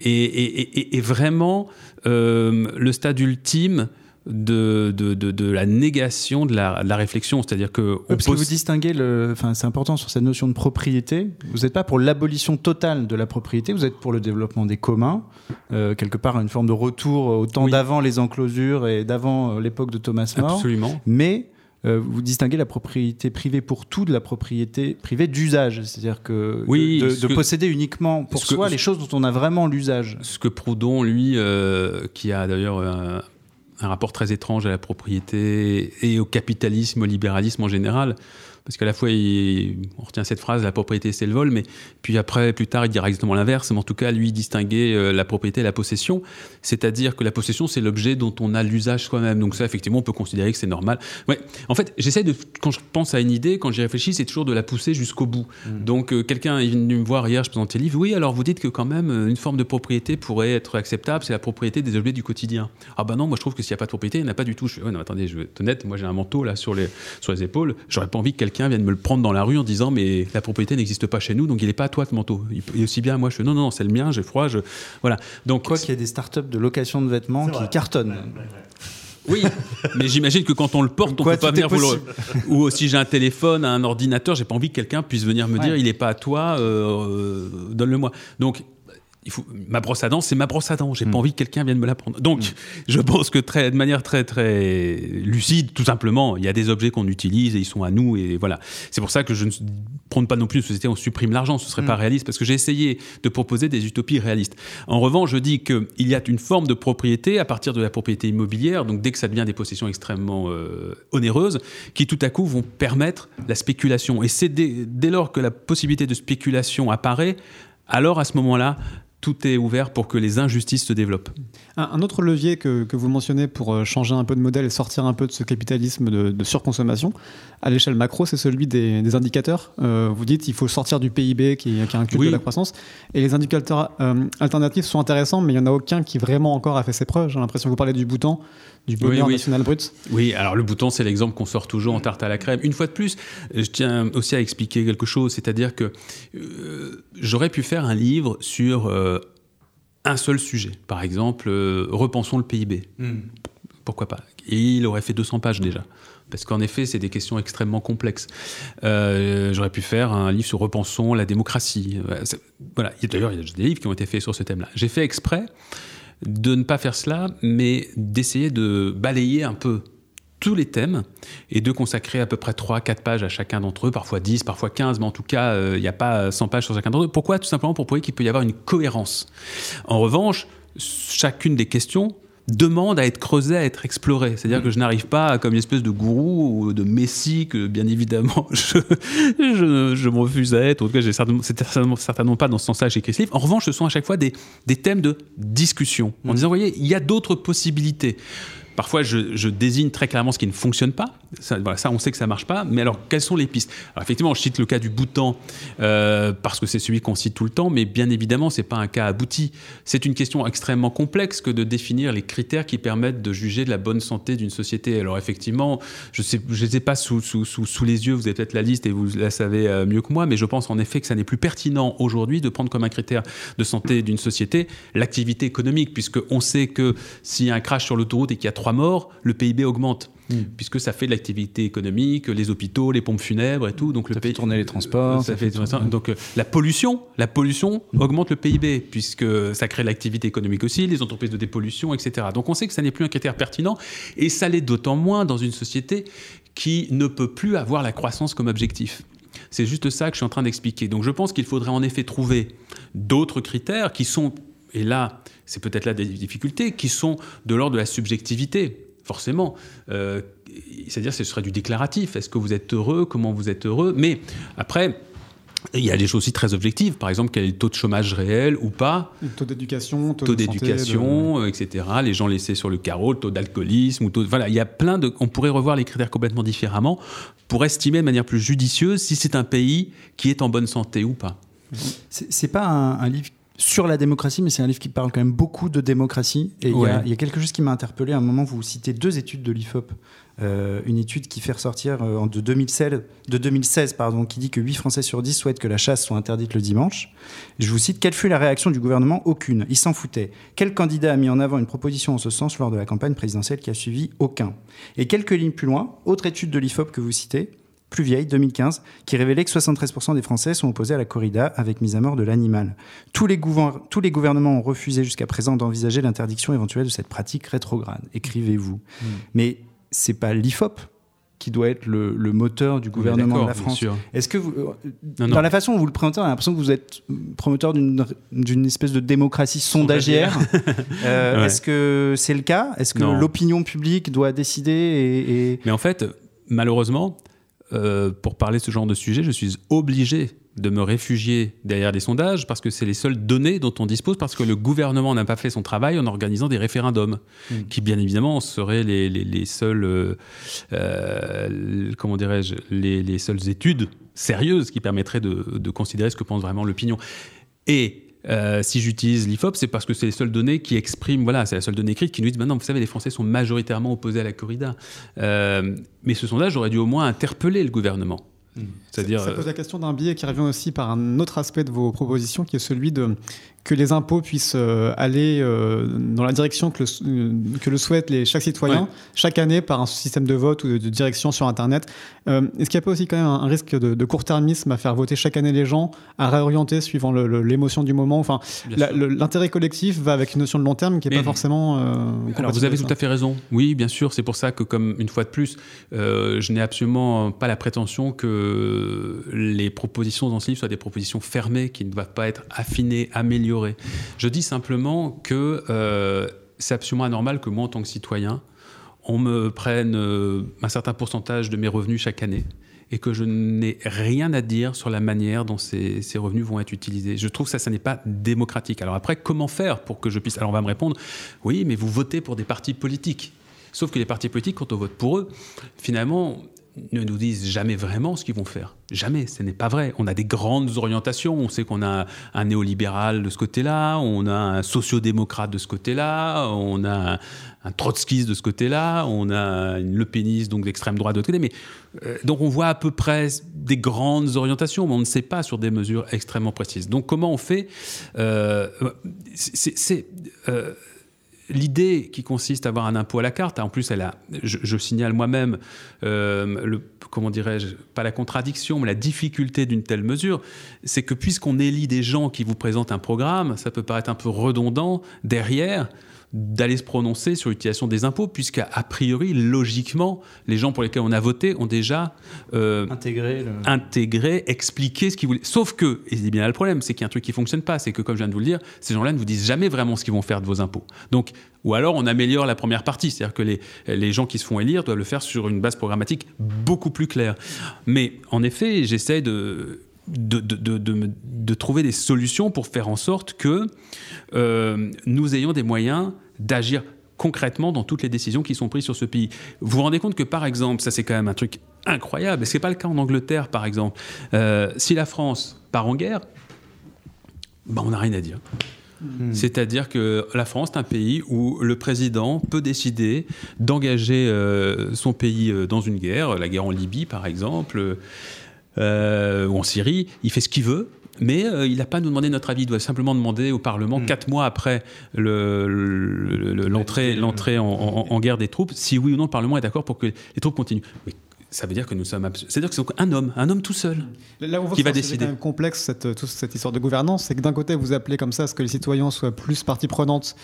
Speaker 5: est, est- est- est vraiment euh, le stade ultime de, de, de- de la négation de la, de la réflexion. C'est-à-dire que
Speaker 6: Parce que vous distinguez, le, enfin, c'est important sur cette notion de propriété. Vous n'êtes pas pour l'abolition totale de la propriété, vous êtes pour le développement des communs, euh, quelque part une forme de retour au temps
Speaker 5: Oui.
Speaker 6: d'avant les enclosures et d'avant euh, l'époque de Thomas More.
Speaker 5: Absolument.
Speaker 6: Mais euh, vous distinguez la propriété privée pour tout de la propriété privée d'usage, c'est-à-dire que
Speaker 5: Oui,
Speaker 6: de, de- de
Speaker 5: que-
Speaker 6: posséder uniquement pour
Speaker 5: que-
Speaker 6: soi les choses dont on a vraiment l'usage.
Speaker 5: Ce que Proudhon, lui, euh, qui a d'ailleurs un, un rapport très étrange à la propriété et au capitalisme, au libéralisme en général, parce qu'à la fois, il, on retient cette phrase, la propriété c'est le vol, mais puis après, plus tard, il dira exactement l'inverse, mais en tout cas, lui, il distinguait euh, la propriété et la possession, c'est-à-dire que la possession, c'est l'objet dont on a l'usage soi-même. Donc ça, effectivement, on peut considérer que c'est normal. Ouais. En fait, j'essaie de, quand je pense à une idée, quand j'y réfléchis, c'est toujours de la pousser jusqu'au bout. Donc euh, quelqu'un est venu me voir hier, je présentais le livre, oui, alors vous dites que quand même, euh, une forme de propriété pourrait être acceptable, c'est la propriété des objets du quotidien. Ah bah non, moi je trouve que s'il n'y a pas de propriété, il n'y en a pas du tout. Je fais, ouais, non, attendez, je vais être honnête, moi j'ai un manteau là sur les, sur les épaules, j'aurais pas envie que quelqu'un vienne me le prendre dans la rue en disant, mais la propriété n'existe pas chez nous, donc il n'est pas à toi ce manteau. Il est aussi bien à moi, je fais, non, non, non, c'est le mien, j'ai froid, je... Voilà. Donc,
Speaker 6: Quoi qu'il y ait des startups de location de vêtements qui
Speaker 2: vrai.
Speaker 6: cartonnent.
Speaker 5: Oui, mais j'imagine que quand on le porte, on
Speaker 6: Quoi,
Speaker 5: peut pas venir vous le... Ou si j'ai un téléphone, un ordinateur, j'ai pas envie que quelqu'un puisse venir me dire il est pas à toi, euh, euh, donne-le-moi. Donc il faut ma brosse à dents, c'est ma brosse à dents. J'ai pas envie que quelqu'un vienne me la prendre. Donc je pense que très, de manière très très lucide, tout simplement, il y a des objets qu'on utilise et ils sont à nous et voilà. C'est pour ça que je ne prône pas non plus une société où on supprime l'argent, ce serait pas réaliste parce que j'ai essayé de proposer des utopies réalistes. En revanche, je dis qu'il y a une forme de propriété à partir de la propriété immobilière, donc dès que ça devient des possessions extrêmement euh, onéreuses, qui tout à coup vont permettre la spéculation. Et c'est dès, dès lors que la possibilité de spéculation apparaît, alors à ce moment-là, tout est ouvert pour que les injustices se développent.
Speaker 7: Un, un autre levier que, que vous mentionnez pour euh, changer un peu de modèle et sortir un peu de ce capitalisme de, de surconsommation, à l'échelle macro, c'est celui des, des indicateurs. Euh, vous dites il faut sortir du PIB qui, qui a un culte
Speaker 5: Oui.
Speaker 7: de la croissance. Et les indicateurs euh, alternatifs sont intéressants, mais il n'y en a aucun qui vraiment encore a fait ses preuves. J'ai l'impression que vous parlez du bouton, du bonheur
Speaker 5: oui.
Speaker 7: national brut.
Speaker 5: Oui, alors le bouton, c'est l'exemple qu'on sort toujours en tarte à la crème. Une fois de plus, je tiens aussi à expliquer quelque chose, c'est-à-dire que euh, j'aurais pu faire un livre sur euh, un seul sujet. Par exemple, euh, repensons le PIB. Pourquoi pas? Et il aurait fait 200 pages déjà. Parce qu'en effet, c'est des questions extrêmement complexes. Euh, J'aurais pu faire un livre sur repensons la démocratie. Voilà. D'ailleurs, il y a des livres qui ont été faits sur ce thème-là. J'ai fait exprès de ne pas faire cela, mais d'essayer de balayer un peu tous les thèmes et de consacrer à peu près 3-4 pages à chacun d'entre eux, parfois 10, parfois 15, mais en tout cas, euh, il n'y a pas 100 pages sur chacun d'entre eux. Pourquoi? Tout simplement pour prouver qu'il peut y avoir une cohérence. En revanche, chacune des questions demande à être creusée, à être explorée. C'est-à-dire que je n'arrive pas comme une espèce de gourou ou de messie que, bien évidemment, je, je, je me refuse à être. En tout cas, j'ai certainement, certainement, certainement pas dans ce sens-là ce livre. En revanche, ce sont à chaque fois des, des thèmes de discussion. En disant, vous voyez, il y a d'autres possibilités. Parfois, je, désigne très clairement ce qui ne fonctionne pas. Ça, voilà, ça, on sait que ça marche pas. Mais alors, quelles sont les pistes? Alors, effectivement, je cite le cas du Bhoutan euh, parce que c'est celui qu'on cite tout le temps, mais bien évidemment, c'est pas un cas abouti. C'est une question extrêmement complexe que de définir les critères qui permettent de juger de la bonne santé d'une société. Alors, effectivement, je je les ai pas sous, les yeux. Vous avez peut-être la liste et vous la savez euh, mieux que moi, mais je pense en effet que ça n'est plus pertinent aujourd'hui de prendre comme un critère de santé d'une société l'activité économique, puisque on sait que s'il y a un crash sur l'autoroute et qu'il y a trois morts, le PIB augmente. Puisque ça fait de l'activité économique, les hôpitaux, les pompes funèbres et tout. Donc
Speaker 6: Ça
Speaker 5: le
Speaker 6: fait
Speaker 5: pays
Speaker 6: tourner les transports,
Speaker 5: Ça
Speaker 6: ça
Speaker 5: fait
Speaker 6: fait
Speaker 5: donc euh, la pollution, la pollution augmente le PIB puisque ça crée de l'activité économique aussi, les entreprises de dépollution, etc. Donc on sait que ça n'est plus un critère pertinent et ça l'est d'autant moins dans une société qui ne peut plus avoir la croissance comme objectif. C'est juste ça que je suis en train d'expliquer. Donc je pense qu'il faudrait en effet trouver d'autres critères qui sont, et là c'est peut-être là des difficultés, qui sont de l'ordre de la subjectivité, forcément. Euh, C'est-à-dire ce serait du déclaratif. Est-ce que vous êtes heureux? Comment vous êtes heureux? Mais après... Il y a des choses aussi très objectives, par exemple quel est le taux de chômage réel ou pas,
Speaker 7: Le Taux d'éducation, taux,
Speaker 5: taux d'éducation, etc. Les gens laissés sur le carreau, le taux d'alcoolisme, ou taux. Voilà, il y a plein de. On pourrait revoir les critères complètement différemment pour estimer de manière plus judicieuse si c'est un pays qui est en bonne santé ou pas.
Speaker 6: C'est c'est pas un, un livre sur la démocratie, mais c'est un livre qui parle quand même beaucoup de démocratie. Et il y a-
Speaker 5: Ouais.
Speaker 6: il y, a quelque chose qui m'a interpellé. À un moment, vous citez deux études de l'IFOP. Euh, une étude qui fait ressortir euh, en- de 2016, de 2016 pardon, qui dit que 8 Français sur 10 souhaitent que la chasse soit interdite le dimanche. Je vous cite Quelle fut la réaction du gouvernement? Aucune. Il s'en foutait. Quel candidat a mis en avant une proposition en ce sens lors de la campagne présidentielle qui a suivi? Aucun. Et quelques lignes plus loin, autre étude de l'IFOP que vous citez, plus vieille, 2015, qui révélait que 73% des Français sont opposés à la corrida avec mise à mort de l'animal. Tous les, gouver- tous les gouvernements ont refusé jusqu'à présent d'envisager l'interdiction éventuelle de cette pratique rétrograde. Écrivez-vous.
Speaker 5: Hmm.
Speaker 6: Mais c'est pas l'IFOP qui doit être le, le moteur du gouvernement de la France. Est-ce que vous, euh,
Speaker 5: Non,
Speaker 6: dans
Speaker 5: non.
Speaker 6: la façon dont vous le présentez, on a l'impression que vous êtes promoteur d'une espèce de démocratie sondagière. Euh,
Speaker 5: Ouais.
Speaker 6: Est-ce que c'est le cas? Est-ce que l'opinion publique doit décider et, et-
Speaker 5: Mais en fait, malheureusement, euh, pour parler de ce genre de sujet, je suis obligé de me réfugier derrière des sondages parce que c'est les seules données dont on dispose parce que le gouvernement n'a pas fait son travail en organisant des référendums qui bien évidemment seraient les, les, les seules euh, euh, comment dirais-je les, les seules études sérieuses qui permettraient de, de considérer ce que pense vraiment l'opinion. Et euh, si j'utilise l'IFOP, c'est parce que c'est les seules données qui expriment, voilà, c'est la seule donnée écrite qui nous dit, maintenant, vous savez, les Français sont majoritairement opposés à la corrida. Euh, mais ce sondage aurait dû au moins interpeller le gouvernement. C'est-à-dire,
Speaker 7: Ça pose
Speaker 5: euh,
Speaker 7: la question d'un biais qui revient aussi par un autre aspect de vos propositions, qui est celui de que les impôts puissent euh, aller euh, dans la direction que le, que le souhaitent les, chaque citoyen
Speaker 5: Ouais.
Speaker 7: chaque année par un système de vote ou de, de direction sur Internet. Euh, Est-ce qu'il n'y a pas aussi quand même un, risque de, de court-termisme à faire voter chaque année les gens, à réorienter suivant le- le- l'émotion du moment? Enfin, la- le- l'intérêt collectif va avec une notion de long terme qui n'est pas forcément. euh,
Speaker 5: Alors vous avez tout à fait raison. Oui, bien sûr. C'est pour ça que, comme une fois de plus, euh, je n'ai absolument pas la prétention que les propositions dans ce livre soient des propositions fermées qui ne doivent pas être affinées, améliorées. Je dis simplement que euh, c'est absolument anormal que moi, en tant que citoyen, on me prenne euh, un certain pourcentage de mes revenus chaque année et que je n'ai rien à dire sur la manière dont ces, revenus vont être utilisés. Je trouve que ça, ça n'est pas démocratique. Alors après, comment faire pour que je puisse... Alors on va me répondre, oui, mais vous votez pour des partis politiques. Sauf que les partis politiques, quand on vote pour eux, finalement, ne nous disent jamais vraiment ce qu'ils vont faire. Jamais, ce n'est pas vrai. On a des grandes orientations. On sait qu'on a un néolibéral de ce côté-là, on a un sociodémocrate de ce côté-là, on a un, trotskiste de ce côté-là, on a une Le Peniste, donc d'extrême droite de l'autre côté. Mais, euh, donc on voit à peu près des grandes orientations, mais on ne sait pas sur des mesures extrêmement précises. Donc comment on fait Euh, c'est- C'est... euh, L'idée qui consiste à avoir un impôt à la carte, en plus, elle a, je, signale moi-même, euh, comment dirais-je, pas la contradiction, mais la difficulté d'une telle mesure, c'est que puisqu'on élit des gens qui vous présentent un programme, ça peut paraître un peu redondant derrière d'aller se prononcer sur l'utilisation des impôts, puisqu'à a priori, logiquement, les gens pour lesquels on a voté ont déjà euh,
Speaker 6: intégrer le...
Speaker 5: intégrer, expliquer ce qu'ils voulaient. Sauf que, et c'est bien là le problème, c'est qu'il y a un truc qui fonctionne pas, c'est que comme je viens de vous le dire, ces gens-là ne vous disent jamais vraiment ce qu'ils vont faire de vos impôts. Donc, ou alors on améliore la première partie, c'est-à-dire que les, les gens qui se font élire doivent le faire sur une base programmatique beaucoup plus claire. Mais en effet, j'essaie de de, de, de, de, trouver des solutions pour faire en sorte que euh, nous ayons des moyens d'agir concrètement dans toutes les décisions qui sont prises sur ce pays. Vous vous rendez compte que, par exemple, ça c'est quand même un truc incroyable, et ce n'est pas le cas en Angleterre, par exemple. Euh, si la France part en guerre, ben, on n'a rien à dire. C'est-à-dire que la France est un pays où le président peut décider d'engager euh, son pays dans une guerre, la guerre en Libye par exemple, euh, ou en Syrie. Il fait ce qu'il veut. Mais euh, il n'a pas à nous demander notre avis. Il doit simplement demander au Parlement, quatre mois après le- le- le- l'entrée en, en- en guerre des troupes, si oui ou non le Parlement est d'accord pour que les troupes continuent. Mais ça veut dire que nous sommes. abs- C'est-à-dire que c'est un homme, un homme tout seul.
Speaker 7: Là on voit
Speaker 5: Qui
Speaker 7: que
Speaker 5: va
Speaker 7: c'est
Speaker 5: décider
Speaker 7: quand même complexe cette, toute cette histoire de gouvernance, c'est que d'un côté vous appelez comme ça à ce que les citoyens soient plus partie prenante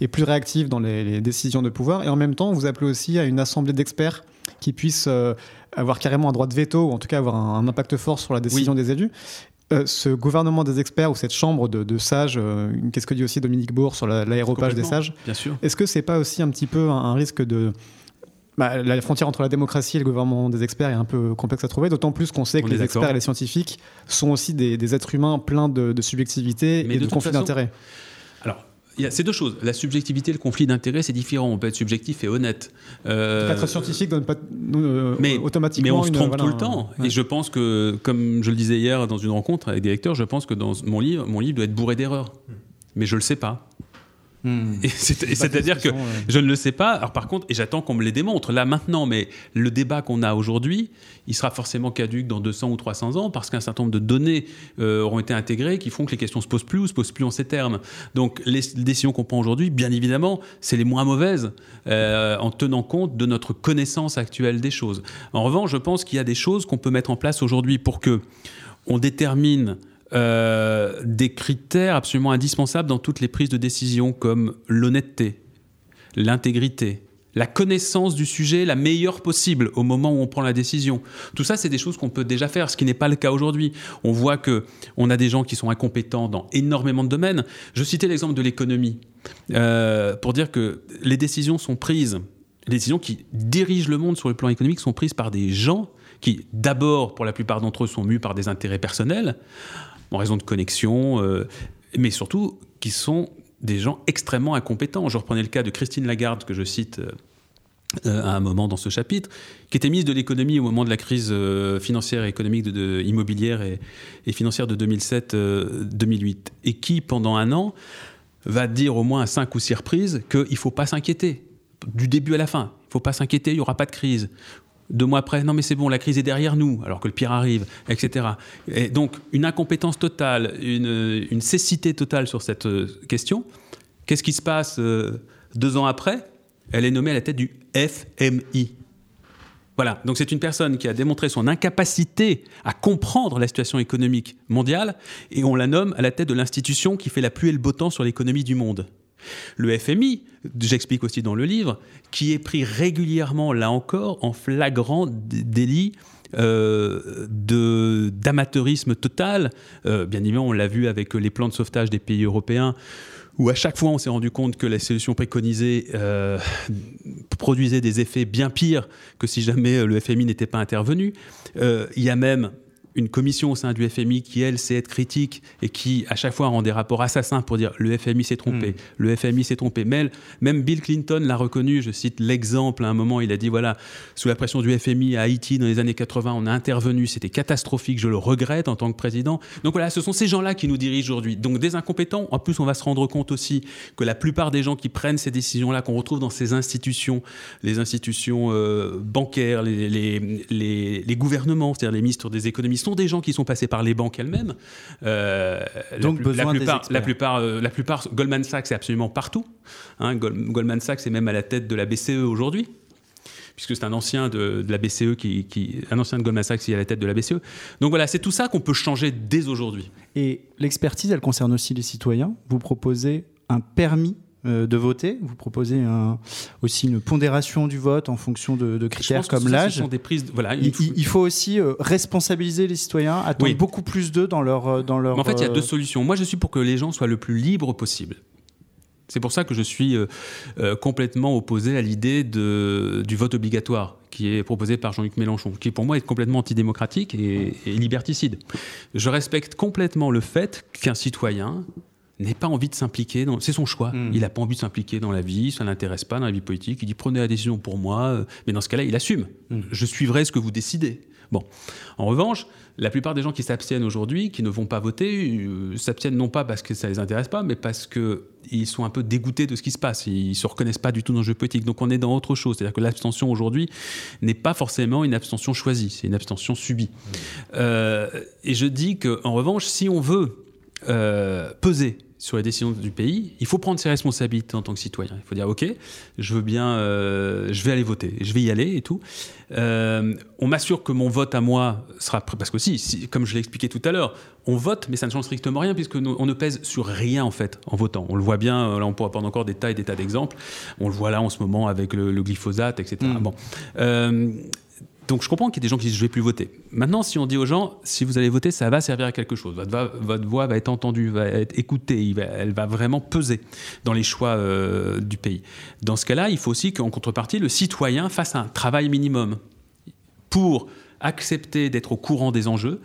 Speaker 7: et plus réactifs dans les, les décisions de pouvoir, et en même temps vous appelez aussi à une assemblée d'experts qui puissent euh, avoir carrément un droit de veto ou en tout cas avoir un, un impact fort sur la décision des élus. Euh, ce gouvernement des experts ou cette chambre de, de sages, euh, qu'est-ce que dit aussi Dominique Bourg sur la- l'aéropage des sages,
Speaker 5: Bien sûr.
Speaker 7: est-ce que c'est pas aussi un petit peu un, un risque de bah, la frontière entre la démocratie et le gouvernement des experts est un peu complexe à trouver, d'autant plus qu'on sait que les experts et les scientifiques sont aussi des, des êtres humains pleins de, de subjectivité
Speaker 5: Mais
Speaker 7: et
Speaker 5: de
Speaker 7: conflits d'intérêts.
Speaker 5: Alors, il y a ces deux choses. La subjectivité et le conflit d'intérêts, c'est différent. On peut être subjectif et honnête. Euh,
Speaker 7: Être scientifique donne pas euh,
Speaker 5: mais,
Speaker 7: automatiquement
Speaker 5: mais on se
Speaker 7: une-
Speaker 5: trompe
Speaker 7: voilà,
Speaker 5: tout le temps.
Speaker 7: ouais.
Speaker 5: Et je pense que, comme je le disais hier dans une rencontre avec des lecteurs, je pense que dans mon livre, mon livre doit être bourré d'erreurs. Mais je le sais pas.
Speaker 6: Hmm.
Speaker 5: Et C'est-à-dire que
Speaker 7: ouais.
Speaker 5: je ne le sais pas. Alors par contre, et j'attends qu'on me les démontre là maintenant, mais le débat qu'on a aujourd'hui, il sera forcément caduque dans 200 ou 300 ans parce qu'un certain nombre de données euh, auront été intégrées qui font que les questions se posent plus ou se posent plus en ces termes. Donc les décisions qu'on prend aujourd'hui, bien évidemment, c'est les moins mauvaises euh, en tenant compte de notre connaissance actuelle des choses. En revanche, je pense qu'il y a des choses qu'on peut mettre en place aujourd'hui pour que on détermine euh, des critères absolument indispensables dans toutes les prises de décision, comme l'honnêteté, l'intégrité, la connaissance du sujet la meilleure possible au moment où on prend la décision. Tout ça, c'est des choses qu'on peut déjà faire, ce qui n'est pas le cas aujourd'hui. On voit que on a des gens qui sont incompétents dans énormément de domaines. Je citais l'exemple de l'économie euh, pour dire que les décisions sont prises, les décisions qui dirigent le monde sur le plan économique sont prises par des gens qui, d'abord, pour la plupart d'entre eux, sont mus par des intérêts personnels, en raison de connexions, euh, mais surtout qui sont des gens extrêmement incompétents. Je reprenais le cas de Christine Lagarde, que je cite euh, euh, à un moment dans ce chapitre, qui était ministre de l'économie au moment de la crise euh, financière et économique immobilière et, et financière de 2007-2008, et qui, pendant un an, va dire au moins cinq ou six reprises qu'il ne faut pas s'inquiéter, du début à la fin. Il ne faut pas s'inquiéter, il n'y aura pas de crise. Deux mois après, non mais c'est bon, la crise est derrière nous, alors que le pire arrive, etc. Et donc, une incompétence totale, une, cécité totale sur cette euh, question. Qu'est-ce qui se passe euh, deux ans après? Elle est nommée à la tête du FMI. Voilà, donc c'est une personne qui a démontré son incapacité à comprendre la situation économique mondiale, et on la nomme à la tête de l'institution qui fait la pluie et le beau temps sur l'économie du monde. Le FMI, j'explique aussi dans le livre, qui est pris régulièrement, là encore, en flagrant délit euh, d'amateurisme total. Euh, bien évidemment, on l'a vu avec les plans de sauvetage des pays européens, où à chaque fois on s'est rendu compte que la solution préconisée euh, produisait des effets bien pires que si jamais le FMI n'était pas intervenu. Euh, Il y a même une commission au sein du FMI qui, elle, sait être critique et qui, à chaque fois, rend des rapports assassins pour dire le FMI s'est trompé, le FMI s'est trompé. Mais, même Bill Clinton l'a reconnu. Je cite l'exemple. À un moment, il a dit voilà, sous la pression du FMI à Haïti dans les années 80, on a intervenu. C'était catastrophique. Je le regrette en tant que président. Donc voilà, ce sont ces gens-là qui nous dirigent aujourd'hui. Donc des incompétents. En plus, on va se rendre compte aussi que la plupart des gens qui prennent ces décisions-là, qu'on retrouve dans ces institutions, les institutions euh, bancaires, les, les, les, les gouvernements, c'est-à-dire les ministres des économies, sont des gens qui sont passés par les banques elles-mêmes. Euh,
Speaker 6: Donc,
Speaker 5: la,
Speaker 6: besoin
Speaker 5: la plupart,
Speaker 6: experts.
Speaker 5: la plupart, euh, la plupart, Goldman Sachs est absolument partout. Hein, Gold- Goldman Sachs est même à la tête de la BCE aujourd'hui puisque c'est un ancien de, de la BCE qui, qui, un ancien de Goldman Sachs qui est à la tête de la BCE. Donc voilà, c'est tout ça qu'on peut changer dès aujourd'hui.
Speaker 6: Et l'expertise, elle concerne aussi les citoyens. Vous proposez un permis de voter. Vous proposez un- aussi une pondération du vote en fonction de, critères comme l'âge.
Speaker 5: sont des prises, voilà, une
Speaker 6: Il, il- il faut aussi euh, responsabiliser les citoyens, attendre
Speaker 5: Oui.
Speaker 6: beaucoup plus d'eux dans leur, euh, dans leur.
Speaker 5: Mais en fait, il y a
Speaker 6: euh,
Speaker 5: deux solutions. Moi, je suis pour que les gens soient le plus libres possible. C'est pour ça que je suis euh, euh, complètement opposé à l'idée du vote obligatoire qui est proposé par Jean-Luc Mélenchon, qui pour moi est complètement antidémocratique et, et liberticide. Je respecte complètement le fait qu'un citoyen n'ait pas envie de s'impliquer, dans... c'est son choix.
Speaker 6: Mm.
Speaker 5: Il n'a pas envie de s'impliquer dans la vie, ça ne l'intéresse pas dans la vie politique. Il dit prenez la décision pour moi, euh, mais dans ce cas-là, il assume.
Speaker 6: Mm.
Speaker 5: Je suivrai ce que vous décidez. Bon. En revanche, la plupart des gens qui s'abstiennent aujourd'hui, qui ne vont pas voter, euh, s'abstiennent non pas parce que ça les intéresse pas, mais parce que ils sont un peu dégoûtés de ce qui se passe. Ils se reconnaissent pas du tout dans le jeu politique. Donc on est dans autre chose. C'est-à-dire que l'abstention aujourd'hui n'est pas forcément une abstention choisie, c'est une abstention subie. Euh, et je dis que, en revanche, si on veut euh, peser sur les décisions du pays, il faut prendre ses responsabilités en tant que citoyen. Il faut dire, ok, je veux bien, euh, je vais aller voter, je vais y aller et tout. Euh, on m'assure que mon vote à moi sera parce que si, si, comme je l'ai expliqué tout à l'heure, on vote, mais ça ne change strictement rien puisque nous- on ne pèse sur rien en fait en votant. On le voit bien, là on pourra prendre encore des tas et des tas d'exemples. On le voit là en ce moment avec le, le glyphosate, etc.
Speaker 6: Mm.
Speaker 5: Bon. Euh, donc je comprends qu'il y ait des gens qui disent je vais plus voter. Maintenant, si on dit aux gens, si vous allez voter, ça va servir à quelque chose. Votre, voix- va être entendue, va être écoutée, elle va vraiment peser dans les choix euh, du pays. Dans ce cas-là, il faut aussi qu'en contrepartie, le citoyen fasse un travail minimum pour accepter d'être au courant des enjeux.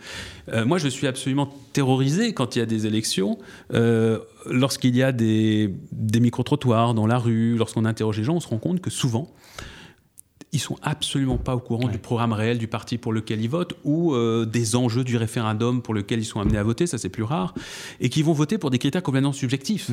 Speaker 5: Euh, moi, je suis absolument terrorisé quand il y a des élections, euh, lorsqu'il y a des, des micro-trottoirs dans la rue, lorsqu'on interroge les gens, on se rend compte que souvent, ils sont absolument pas au courant du programme réel du parti pour lequel ils votent ou euh, des enjeux du référendum pour lequel ils sont amenés à voter, ça c'est plus rare, et qui vont voter pour des critères complètement subjectifs.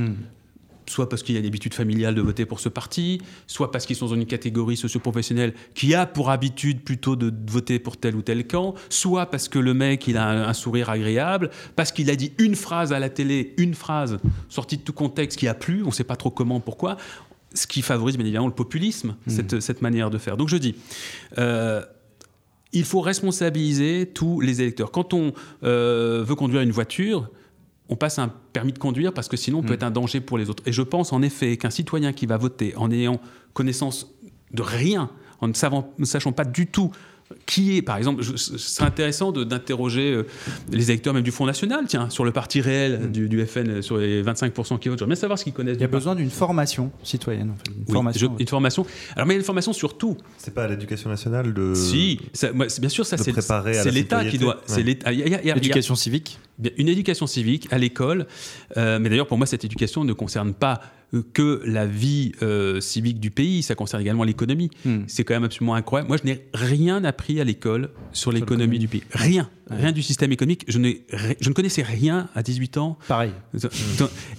Speaker 5: Soit parce qu'il y a l'habitude familiale de voter pour ce parti, soit parce qu'ils sont dans une catégorie socio-professionnelle qui a pour habitude plutôt de voter pour tel ou tel camp, soit parce que le mec il a un, un sourire agréable, parce qu'il a dit une phrase à la télé, une phrase sortie de tout contexte qui a plu, on ne sait pas trop comment, pourquoi, ce qui favorise bien évidemment le populisme, cette, cette manière de faire. Donc je dis, euh, il faut responsabiliser tous les électeurs. Quand on euh, veut conduire une voiture, on passe un permis de conduire parce que sinon on peut être un danger pour les autres. Et je pense en effet qu'un citoyen qui va voter en ayant connaissance de rien, en ne, savant, ne sachant pas du tout qui est, par exemple, je- ce serait intéressant d'interroger euh, les électeurs même du Front National, tiens, sur le parti réel du, du FN, euh, sur les 25% qui votent. J'aimerais bien savoir ce qu'ils connaissent.
Speaker 6: Il y a besoin d'une formation citoyenne. En fait. Une
Speaker 5: Oui,
Speaker 6: formation.
Speaker 5: je- une formation. Alors, mais il y a une formation sur tout.
Speaker 2: C'est pas à l'éducation nationale de.
Speaker 5: Si, ça- moi, c'est- bien sûr, ça c'est c'est l'État qui doit. c'est
Speaker 2: Ouais.
Speaker 6: L'éducation civique.
Speaker 5: Une éducation civique à l'école, euh, mais d'ailleurs pour moi cette éducation ne concerne pas que la vie euh, civique du pays, ça concerne également l'économie.
Speaker 6: Hmm.
Speaker 5: C'est quand même absolument incroyable. Moi je n'ai rien appris à l'école sur l'économie du pays. Rien. Rien du système économique. Je, n'ai ri- je ne connaissais rien à 18 ans.
Speaker 6: Pareil.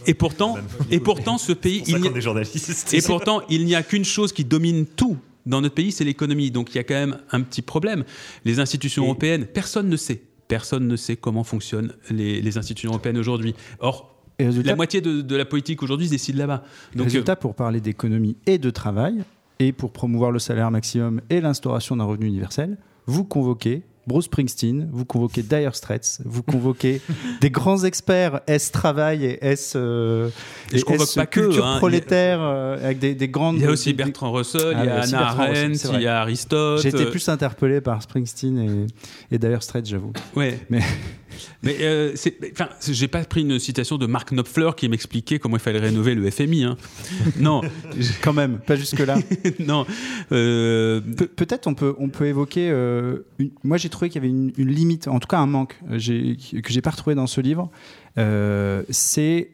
Speaker 5: Et pourtant, et pourtant ce pays...
Speaker 2: C'est pour
Speaker 5: il n'y a-
Speaker 2: est
Speaker 5: et pourtant, il n'y a qu'une chose qui domine tout dans notre pays, c'est l'économie. Donc il y a quand même un petit problème. Les institutions européennes, personne ne sait. Personne ne sait comment fonctionnent les, les institutions européennes aujourd'hui. Or,
Speaker 6: Et résultat,
Speaker 5: la moitié de, de la politique aujourd'hui se décide là-bas. Donc,
Speaker 6: résultat, pour parler d'économie et de travail, et pour promouvoir le salaire maximum et l'instauration d'un revenu universel, vous convoquez Bruce Springsteen, vous convoquez Dire Straits, vous convoquez des grands experts S travail et S, euh,
Speaker 5: Et je convoque
Speaker 6: S
Speaker 5: pas que,
Speaker 6: culture
Speaker 5: hein.
Speaker 6: prolétaire euh, avec des, des grandes.
Speaker 5: il y a aussi Bertrand Russell,
Speaker 6: Ah,
Speaker 5: il y
Speaker 6: a
Speaker 5: Anna Arendt, il y a Aristote.
Speaker 6: J'ai été
Speaker 5: euh,
Speaker 6: plus interpellé par Springsteen et, et Dire Straits, j'avoue.
Speaker 5: Ouais.
Speaker 6: Mais-
Speaker 5: Mais euh, enfin, j'ai pas pris une citation de Mark Knopfler qui m'expliquait comment il fallait rénover le FMI. hein. non,
Speaker 6: Quand même, pas jusque-là.
Speaker 5: non. euh,
Speaker 6: Pe- Peut-être on peut, on peut évoquer. euh, une- moi, j'ai trouvé qu'il y avait une, une limite, en tout cas un manque, euh, que j'ai pas retrouvé dans ce livre. C'est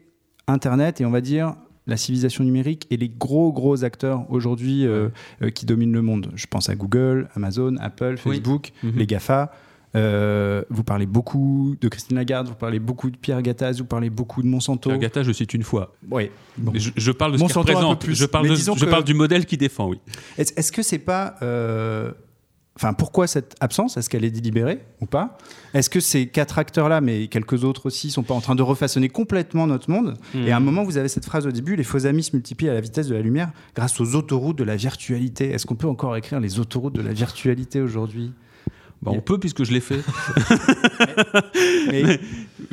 Speaker 6: Internet et on va dire la civilisation numérique et les gros gros acteurs aujourd'hui euh, euh, qui dominent le monde. Je pense à Google, Amazon, Apple,
Speaker 5: Oui.
Speaker 6: Facebook,
Speaker 5: Mhm.
Speaker 6: les Gafa. Euh, vous parlez beaucoup de Christine Lagarde, vous parlez beaucoup de Pierre Gattaz, vous parlez beaucoup de Monsanto.
Speaker 5: Agatha, je cite une fois.
Speaker 6: Oui. Bon.
Speaker 5: Je, je parle de ce
Speaker 6: Monsanto un peu
Speaker 5: représente.
Speaker 6: plus,
Speaker 5: Je parle,
Speaker 6: mais
Speaker 5: de-
Speaker 6: disons
Speaker 5: je
Speaker 6: que-
Speaker 5: parle du modèle qui défend, oui.
Speaker 6: Est-ce est-ce que c'est pas. euh, Enfin, pourquoi cette absence? Est-ce qu'elle est délibérée ou pas? Est-ce que ces quatre acteurs-là, mais quelques autres aussi, sont pas en train de refaçonner complètement notre monde? Et à un moment, vous avez cette phrase au début les faux amis se multiplient à la vitesse de la lumière grâce aux autoroutes de la virtualité. Est-ce qu'on peut encore écrire les autoroutes de la virtualité aujourd'hui?
Speaker 5: Bah, on peut puisque je l'ai fait.
Speaker 6: mais, mais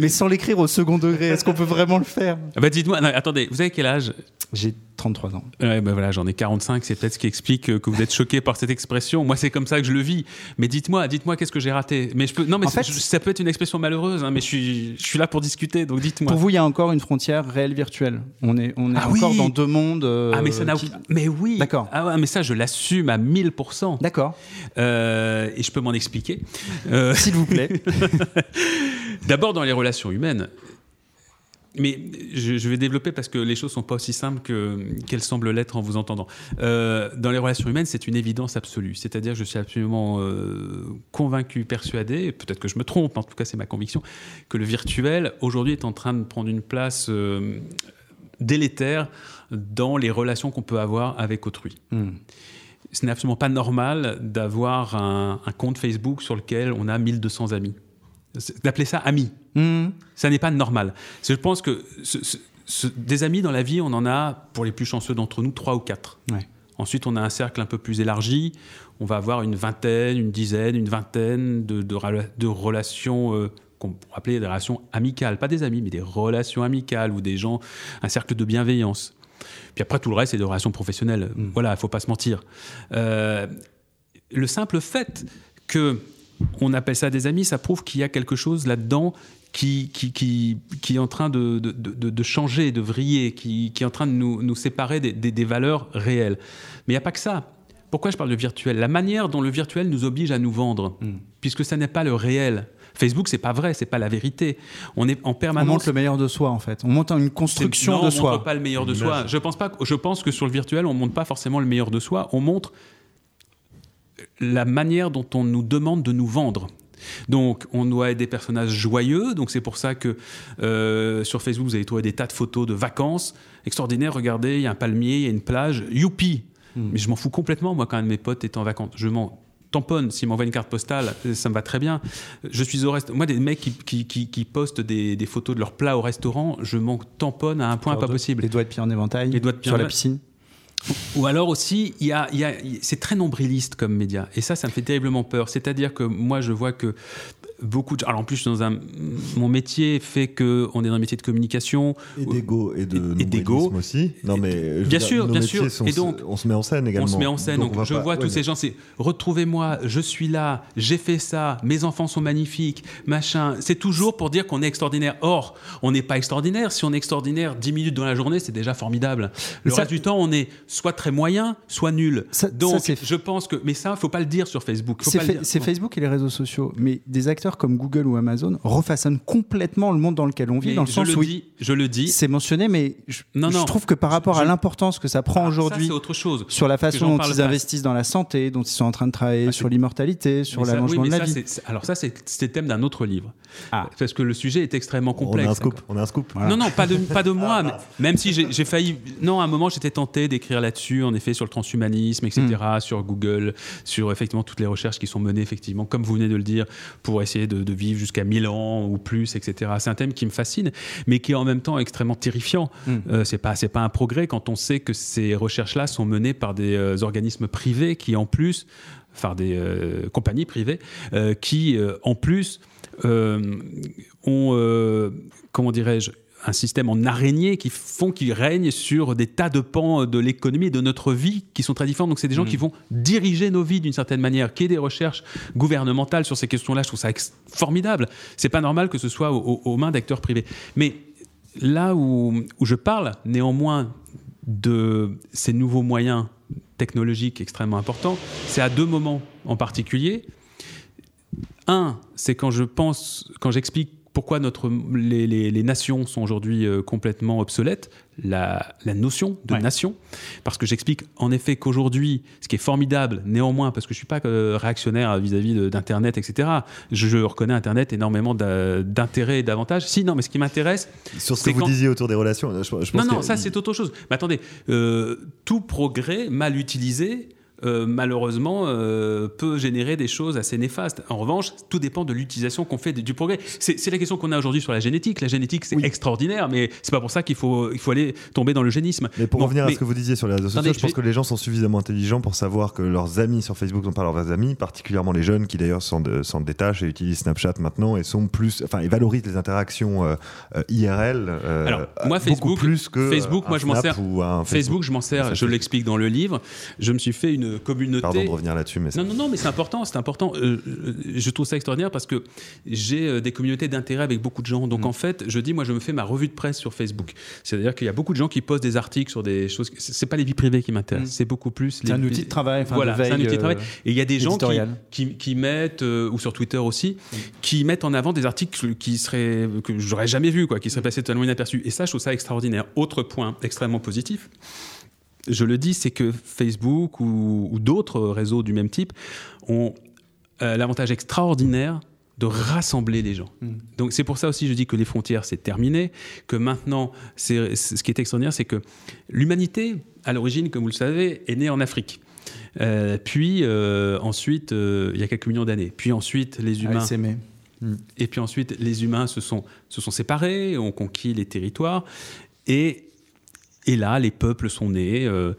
Speaker 6: sans l'écrire au second degré, est-ce qu'on peut vraiment le faire
Speaker 5: Ah bah, dites-moi, attendez, vous avez quel âge?
Speaker 6: J'ai 33 ans.
Speaker 5: Ouais, bah voilà, j'en ai 45, c'est peut-être ce qui explique euh, que vous êtes choqué par cette expression. Moi, c'est comme ça que je le vis. Mais dites-moi, dites-moi qu'est-ce que j'ai raté? Mais je peux, non, mais
Speaker 6: En fait,
Speaker 5: je- ça peut être une expression malheureuse, hein, mais je suis, je suis là pour discuter, donc dites-moi.
Speaker 6: Pour vous, il y a encore une frontière réelle virtuelle. On est, on est
Speaker 5: Ah
Speaker 6: encore
Speaker 5: oui
Speaker 6: dans deux mondes. euh,
Speaker 5: ah, mais ça n'a
Speaker 6: qui-
Speaker 5: Mais oui.
Speaker 6: D'accord.
Speaker 5: Ah ouais, mais ça, je l'assume à 1000%.
Speaker 6: D'accord.
Speaker 5: Euh, et je peux m'en expliquer. Euh,
Speaker 6: S'il vous plaît.
Speaker 5: D'abord, dans les relations humaines, mais je, je vais développer parce que les choses sont pas aussi simples que qu'elles semblent l'être en vous entendant. Euh, dans les relations humaines, c'est une évidence absolue. C'est-à-dire, je suis absolument euh, convaincu, persuadé, peut-être que je me trompe, en tout cas c'est ma conviction, que le virtuel aujourd'hui est en train de prendre une place euh, délétère dans les relations qu'on peut avoir avec autrui.
Speaker 6: Hmm.
Speaker 5: Ce n'est absolument pas normal d'avoir un, un compte Facebook sur lequel on a 1200 amis. D'appeler ça ami.
Speaker 6: Hmm.
Speaker 5: Ça n'est pas normal. Je pense que ce- ce- ce- des amis dans la vie, on en a, pour les plus chanceux d'entre nous, trois ou quatre.
Speaker 6: Ouais.
Speaker 5: Ensuite, on a un cercle un peu plus élargi. On va avoir une vingtaine, une dizaine, une vingtaine de, de rela- de relations euh, qu'on pourrait appeler des relations amicales. Pas des amis, mais des relations amicales ou des gens, un cercle de bienveillance. Puis après, tout le reste, c'est des relations professionnelles. Voilà, il ne faut pas se mentir. Euh, le simple fait que on appelle ça des amis, ça prouve qu'il y a quelque chose là-dedans qui, qui, qui, qui est en train de, de, de- de changer, de vriller, qui, qui est en train de nous, nous séparer des, des- des valeurs réelles. Mais il n'y a pas que ça. Pourquoi je parle de virtuel? La manière dont le virtuel nous oblige à nous vendre, puisque ça n'est pas le réel. Facebook, c'est pas vrai, c'est pas la vérité. On est en
Speaker 6: On
Speaker 5: permanence.
Speaker 6: montre le meilleur de soi, en fait. On monte une construction
Speaker 5: Non,
Speaker 6: de
Speaker 5: on
Speaker 6: soi.
Speaker 5: montre pas le meilleur de soi. Je pense pas. que- Je pense que sur le virtuel, on montre pas forcément le meilleur de soi. On montre la manière dont on nous demande de nous vendre. Donc, on doit être des personnages joyeux. Donc, c'est pour ça que euh, sur Facebook, vous allez trouver des tas de photos de vacances extraordinaires. Regardez, il y a un palmier, il y a une plage. Youpi Mais je m'en fous complètement, moi, quand un de mes potes est en vacances. Je m'en tamponne. S'il m'envoie une carte postale, ça me va très bien. Je suis au restaurant. Moi, des mecs qui, qui, qui- qui postent des, des photos de leurs plats au restaurant, je m'en tamponne à un point pas possible.
Speaker 6: Les doigts de pied en éventail.
Speaker 5: Les doigts de pied
Speaker 6: sur
Speaker 5: en
Speaker 6: la piscine.
Speaker 5: Ou alors aussi, y a, y a- c'est très nombriliste comme média. Et ça, ça me fait terriblement peur. C'est-à-dire que moi, je vois que beaucoup de... Alors en plus, je suis dans un... mon métier fait qu'on est dans un métier de communication.
Speaker 2: Et d'égo et de
Speaker 5: Et d'égo.
Speaker 2: nombrilisme aussi. Non mais
Speaker 5: Bien
Speaker 2: dire,
Speaker 5: sûr, bien sûr.
Speaker 2: sont-
Speaker 5: Et donc,
Speaker 2: on se met en scène également.
Speaker 5: On se met en scène. Donc, je
Speaker 2: pas-
Speaker 5: vois tous
Speaker 2: ouais,
Speaker 5: ces gens, c'est retrouvez-moi, je suis là, j'ai fait ça, mes enfants sont magnifiques, machin. C'est toujours pour dire qu'on est extraordinaire. Or, on n'est pas extraordinaire. Si on est extraordinaire 10 minutes dans la journée, c'est déjà formidable. Le
Speaker 6: Mais ça-
Speaker 5: reste du temps, on est soit très moyen, soit nul.
Speaker 6: Ça-
Speaker 5: Donc,
Speaker 6: ça,
Speaker 5: je pense que. Mais ça, faut pas le dire sur Facebook. Faut
Speaker 6: C'est
Speaker 5: pas
Speaker 6: fa-
Speaker 5: le dire.
Speaker 6: c'est Facebook et les réseaux sociaux. Mais des acteurs comme Google ou Amazon refaçonnent complètement le monde dans lequel on vit,
Speaker 5: Mais
Speaker 6: dans le
Speaker 5: je
Speaker 6: sens
Speaker 5: le
Speaker 6: où
Speaker 5: dis, je le dis.
Speaker 6: c'est mentionné, mais je,
Speaker 5: Non,
Speaker 6: je
Speaker 5: non.
Speaker 6: trouve que par rapport à l'importance que ça prend
Speaker 5: Ah,
Speaker 6: aujourd'hui sur la façon dont ils
Speaker 5: pas.
Speaker 6: investissent dans la santé, dont ils sont en train de travailler
Speaker 5: Ah,
Speaker 6: sur l'immortalité, sur l'allongement
Speaker 5: oui,
Speaker 6: de la
Speaker 5: ça,
Speaker 6: vie.
Speaker 5: alors ça, c'est le thème d'un autre livre.
Speaker 6: Ah.
Speaker 5: Parce que le sujet est extrêmement
Speaker 2: On a
Speaker 5: complexe.
Speaker 2: un scoop. On a un scoop.
Speaker 5: Non, non, pas de, pas de moi, mais- même si j'ai j'ai failli. Non, à un moment, j'étais tenté d'écrire là-dessus, en effet, sur le transhumanisme, etc.,
Speaker 6: Hmm.
Speaker 5: sur Google, sur effectivement toutes les recherches qui sont menées, effectivement, comme vous venez de le dire, pour essayer de, de vivre jusqu'à 1000 ans ou plus, etc. C'est un thème qui me fascine, mais qui est en même temps extrêmement terrifiant.
Speaker 6: Hmm.
Speaker 5: Euh, c'est pas, c'est pas un progrès quand on sait que ces recherches-là sont menées par des euh, organismes privés qui, en plus, enfin des euh, compagnies privées, euh, qui, en plus, ont, comment dirais-je, un système en araignée qui font qu'ils règnent sur des tas de pans de l'économie et de notre vie qui sont très différents. Donc c'est des gens qui vont diriger nos vies d'une certaine manière. Qu'il y ait des recherches gouvernementales sur ces questions-là, je trouve ça formidable. C'est pas normal que ce soit au- au- aux mains d'acteurs privés. Mais là où, où je parle néanmoins de ces nouveaux moyens technologiques extrêmement importants, c'est à deux moments en particulier. Un, c'est quand je pense, quand j'explique pourquoi notre, les, les- les nations sont aujourd'hui euh, complètement obsolètes, la, la notion de
Speaker 6: Ouais.
Speaker 5: nation, parce que j'explique en effet qu'aujourd'hui, ce qui est formidable, néanmoins, parce que je suis pas euh, réactionnaire vis-à-vis d'Internet, etc. Je, je reconnais Internet énormément d'intérêts et d'avantages. Si, non, mais ce qui m'intéresse,
Speaker 2: Sur ce que vous
Speaker 5: quand-
Speaker 2: disiez autour des relations, je, je pense
Speaker 5: non, non,
Speaker 2: que-
Speaker 5: ça c'est autre chose. Mais attendez, euh, tout progrès mal utilisé, euh, malheureusement, euh, peut générer des choses assez néfastes. En revanche, tout dépend de l'utilisation qu'on fait du, progrès. C'est la question qu'on a aujourd'hui sur la génétique. La génétique, c'est
Speaker 2: Oui.
Speaker 5: extraordinaire, mais c'est pas pour ça qu'il faut, il faut aller tomber dans le génisme.
Speaker 2: Mais pour
Speaker 5: Bon,
Speaker 2: revenir à ce que vous disiez sur les réseaux sociaux,
Speaker 5: Attendez,
Speaker 2: je pense
Speaker 5: je
Speaker 2: que les gens sont suffisamment intelligents pour savoir que leurs amis sur Facebook sont pas leurs amis, particulièrement les jeunes qui d'ailleurs s'en détachent et utilisent Snapchat maintenant et sont plus, enfin, ils valorisent les interactions euh, IRL.
Speaker 5: Alors, moi, Facebook-
Speaker 2: plus que
Speaker 5: Facebook, moi, je m'en sers- Facebook, je m'en sers, je l'explique dans le livre. Je me suis fait une, une communauté.
Speaker 2: Pardon de revenir là-dessus, mais
Speaker 5: Non, non, non, mais c'est important, c'est important. Euh, euh, je trouve ça extraordinaire parce que j'ai euh, des communautés d'intérêt avec beaucoup de gens.
Speaker 2: Mm.
Speaker 5: Donc en fait, je dis, moi, je me fais ma revue de presse sur Facebook. C'est-à-dire qu'il y a beaucoup de gens qui postent des articles sur des choses. C'est c'est pas les vies privées qui m'intéressent, c'est beaucoup plus.
Speaker 6: Mm. C'est
Speaker 5: les-
Speaker 6: un outil de travail, enfin,
Speaker 5: voilà,
Speaker 6: de veille,
Speaker 5: c'est un outil de travail. Et il y a des gens qui,
Speaker 6: éditorial.
Speaker 5: qui, qui mettent, euh, ou sur Twitter aussi, qui mettent en avant des articles qui seraient que j'aurais jamais vu, quoi, qui seraient passés totalement inaperçus. Et ça, je trouve ça extraordinaire. Autre point extrêmement positif je le dis, c'est que Facebook ou, ou d'autres réseaux du même type ont euh, l'avantage extraordinaire de rassembler les gens. Donc c'est pour ça aussi je dis que les frontières c'est terminé, que maintenant c'est ce qui est extraordinaire c'est que l'humanité à l'origine comme vous le savez est née en Afrique. Euh, puis euh, ensuite euh, il y a quelques millions d'années. Puis ensuite les humains
Speaker 6: ASMR.
Speaker 5: et puis ensuite, les humains se sont, se sont séparés, ont conquis les territoires. Et, et là, les peuples sont nés, euh,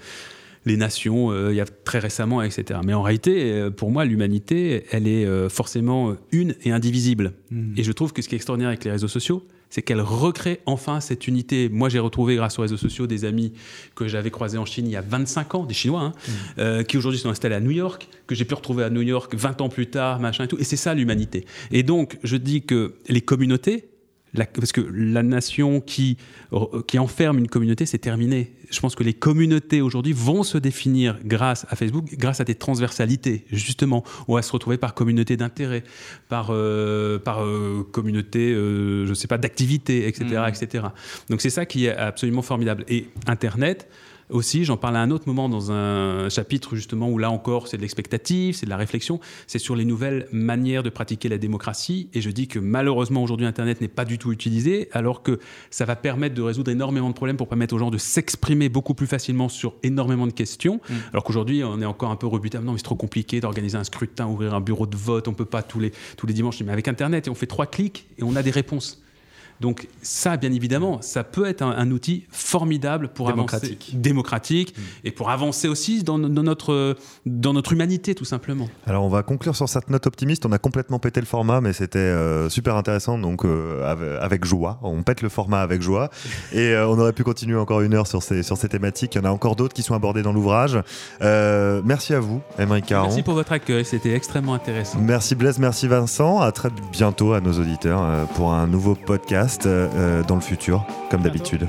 Speaker 5: les nations, euh, il y a très récemment, etc. Mais en réalité, euh, pour moi, l'humanité, elle est euh, forcément une et indivisible. Et je trouve que ce qui est extraordinaire avec les réseaux sociaux, c'est qu'elle recrée enfin cette unité. Moi, j'ai retrouvé grâce aux réseaux sociaux des amis que j'avais croisés en Chine il y a 25 ans, des Chinois, hein, euh, qui aujourd'hui sont installés à New York, que j'ai pu retrouver à New York 20 ans plus tard, machin et tout. Et c'est ça l'humanité. Et donc, je dis que les communautés, la- parce que la nation qui, qui enferme une communauté, c'est terminé. Je pense que les communautés aujourd'hui vont se définir grâce à Facebook, grâce à des transversalités, justement. On va se retrouver par communauté d'intérêt, par, euh, par euh, communauté, euh, je ne sais pas, d'activité, etc., etc. Donc c'est ça qui est absolument formidable. Et Internet, aussi, j'en parle à un autre moment dans un chapitre justement où là encore c'est de l'expectative, c'est de la réflexion, c'est sur les nouvelles manières de pratiquer la démocratie. Et je dis que malheureusement aujourd'hui Internet n'est pas du tout utilisé, alors que ça va permettre de résoudre énormément de problèmes pour permettre aux gens de s'exprimer beaucoup plus facilement sur énormément de questions. Alors qu'aujourd'hui on est encore un peu rebuté. Ah Non, mais c'est trop compliqué d'organiser un scrutin, ouvrir un bureau de vote, on peut pas tous les, tous les dimanches. Mais avec Internet, et on fait trois clics et on a des réponses. Donc ça, bien évidemment, ça peut être un, un outil formidable pour
Speaker 6: Démocratique.
Speaker 5: avancer, démocratique, et pour avancer aussi dans, dans notre, dans notre humanité, tout simplement.
Speaker 2: Alors on va conclure sur cette note optimiste. On a complètement pété le format, mais c'était euh, super intéressant. Donc euh, ave- avec joie, on pète le format avec joie. Et euh, on aurait pu continuer encore une heure sur ces sur ces thématiques. Il y en a encore d'autres qui sont abordées dans l'ouvrage. Euh, merci à vous, Émeric Caron.
Speaker 5: Merci pour votre accueil, c'était extrêmement intéressant.
Speaker 2: Merci Blaise, merci Vincent. À très bientôt à nos auditeurs pour un nouveau podcast euh, dans le futur, comme d'habitude.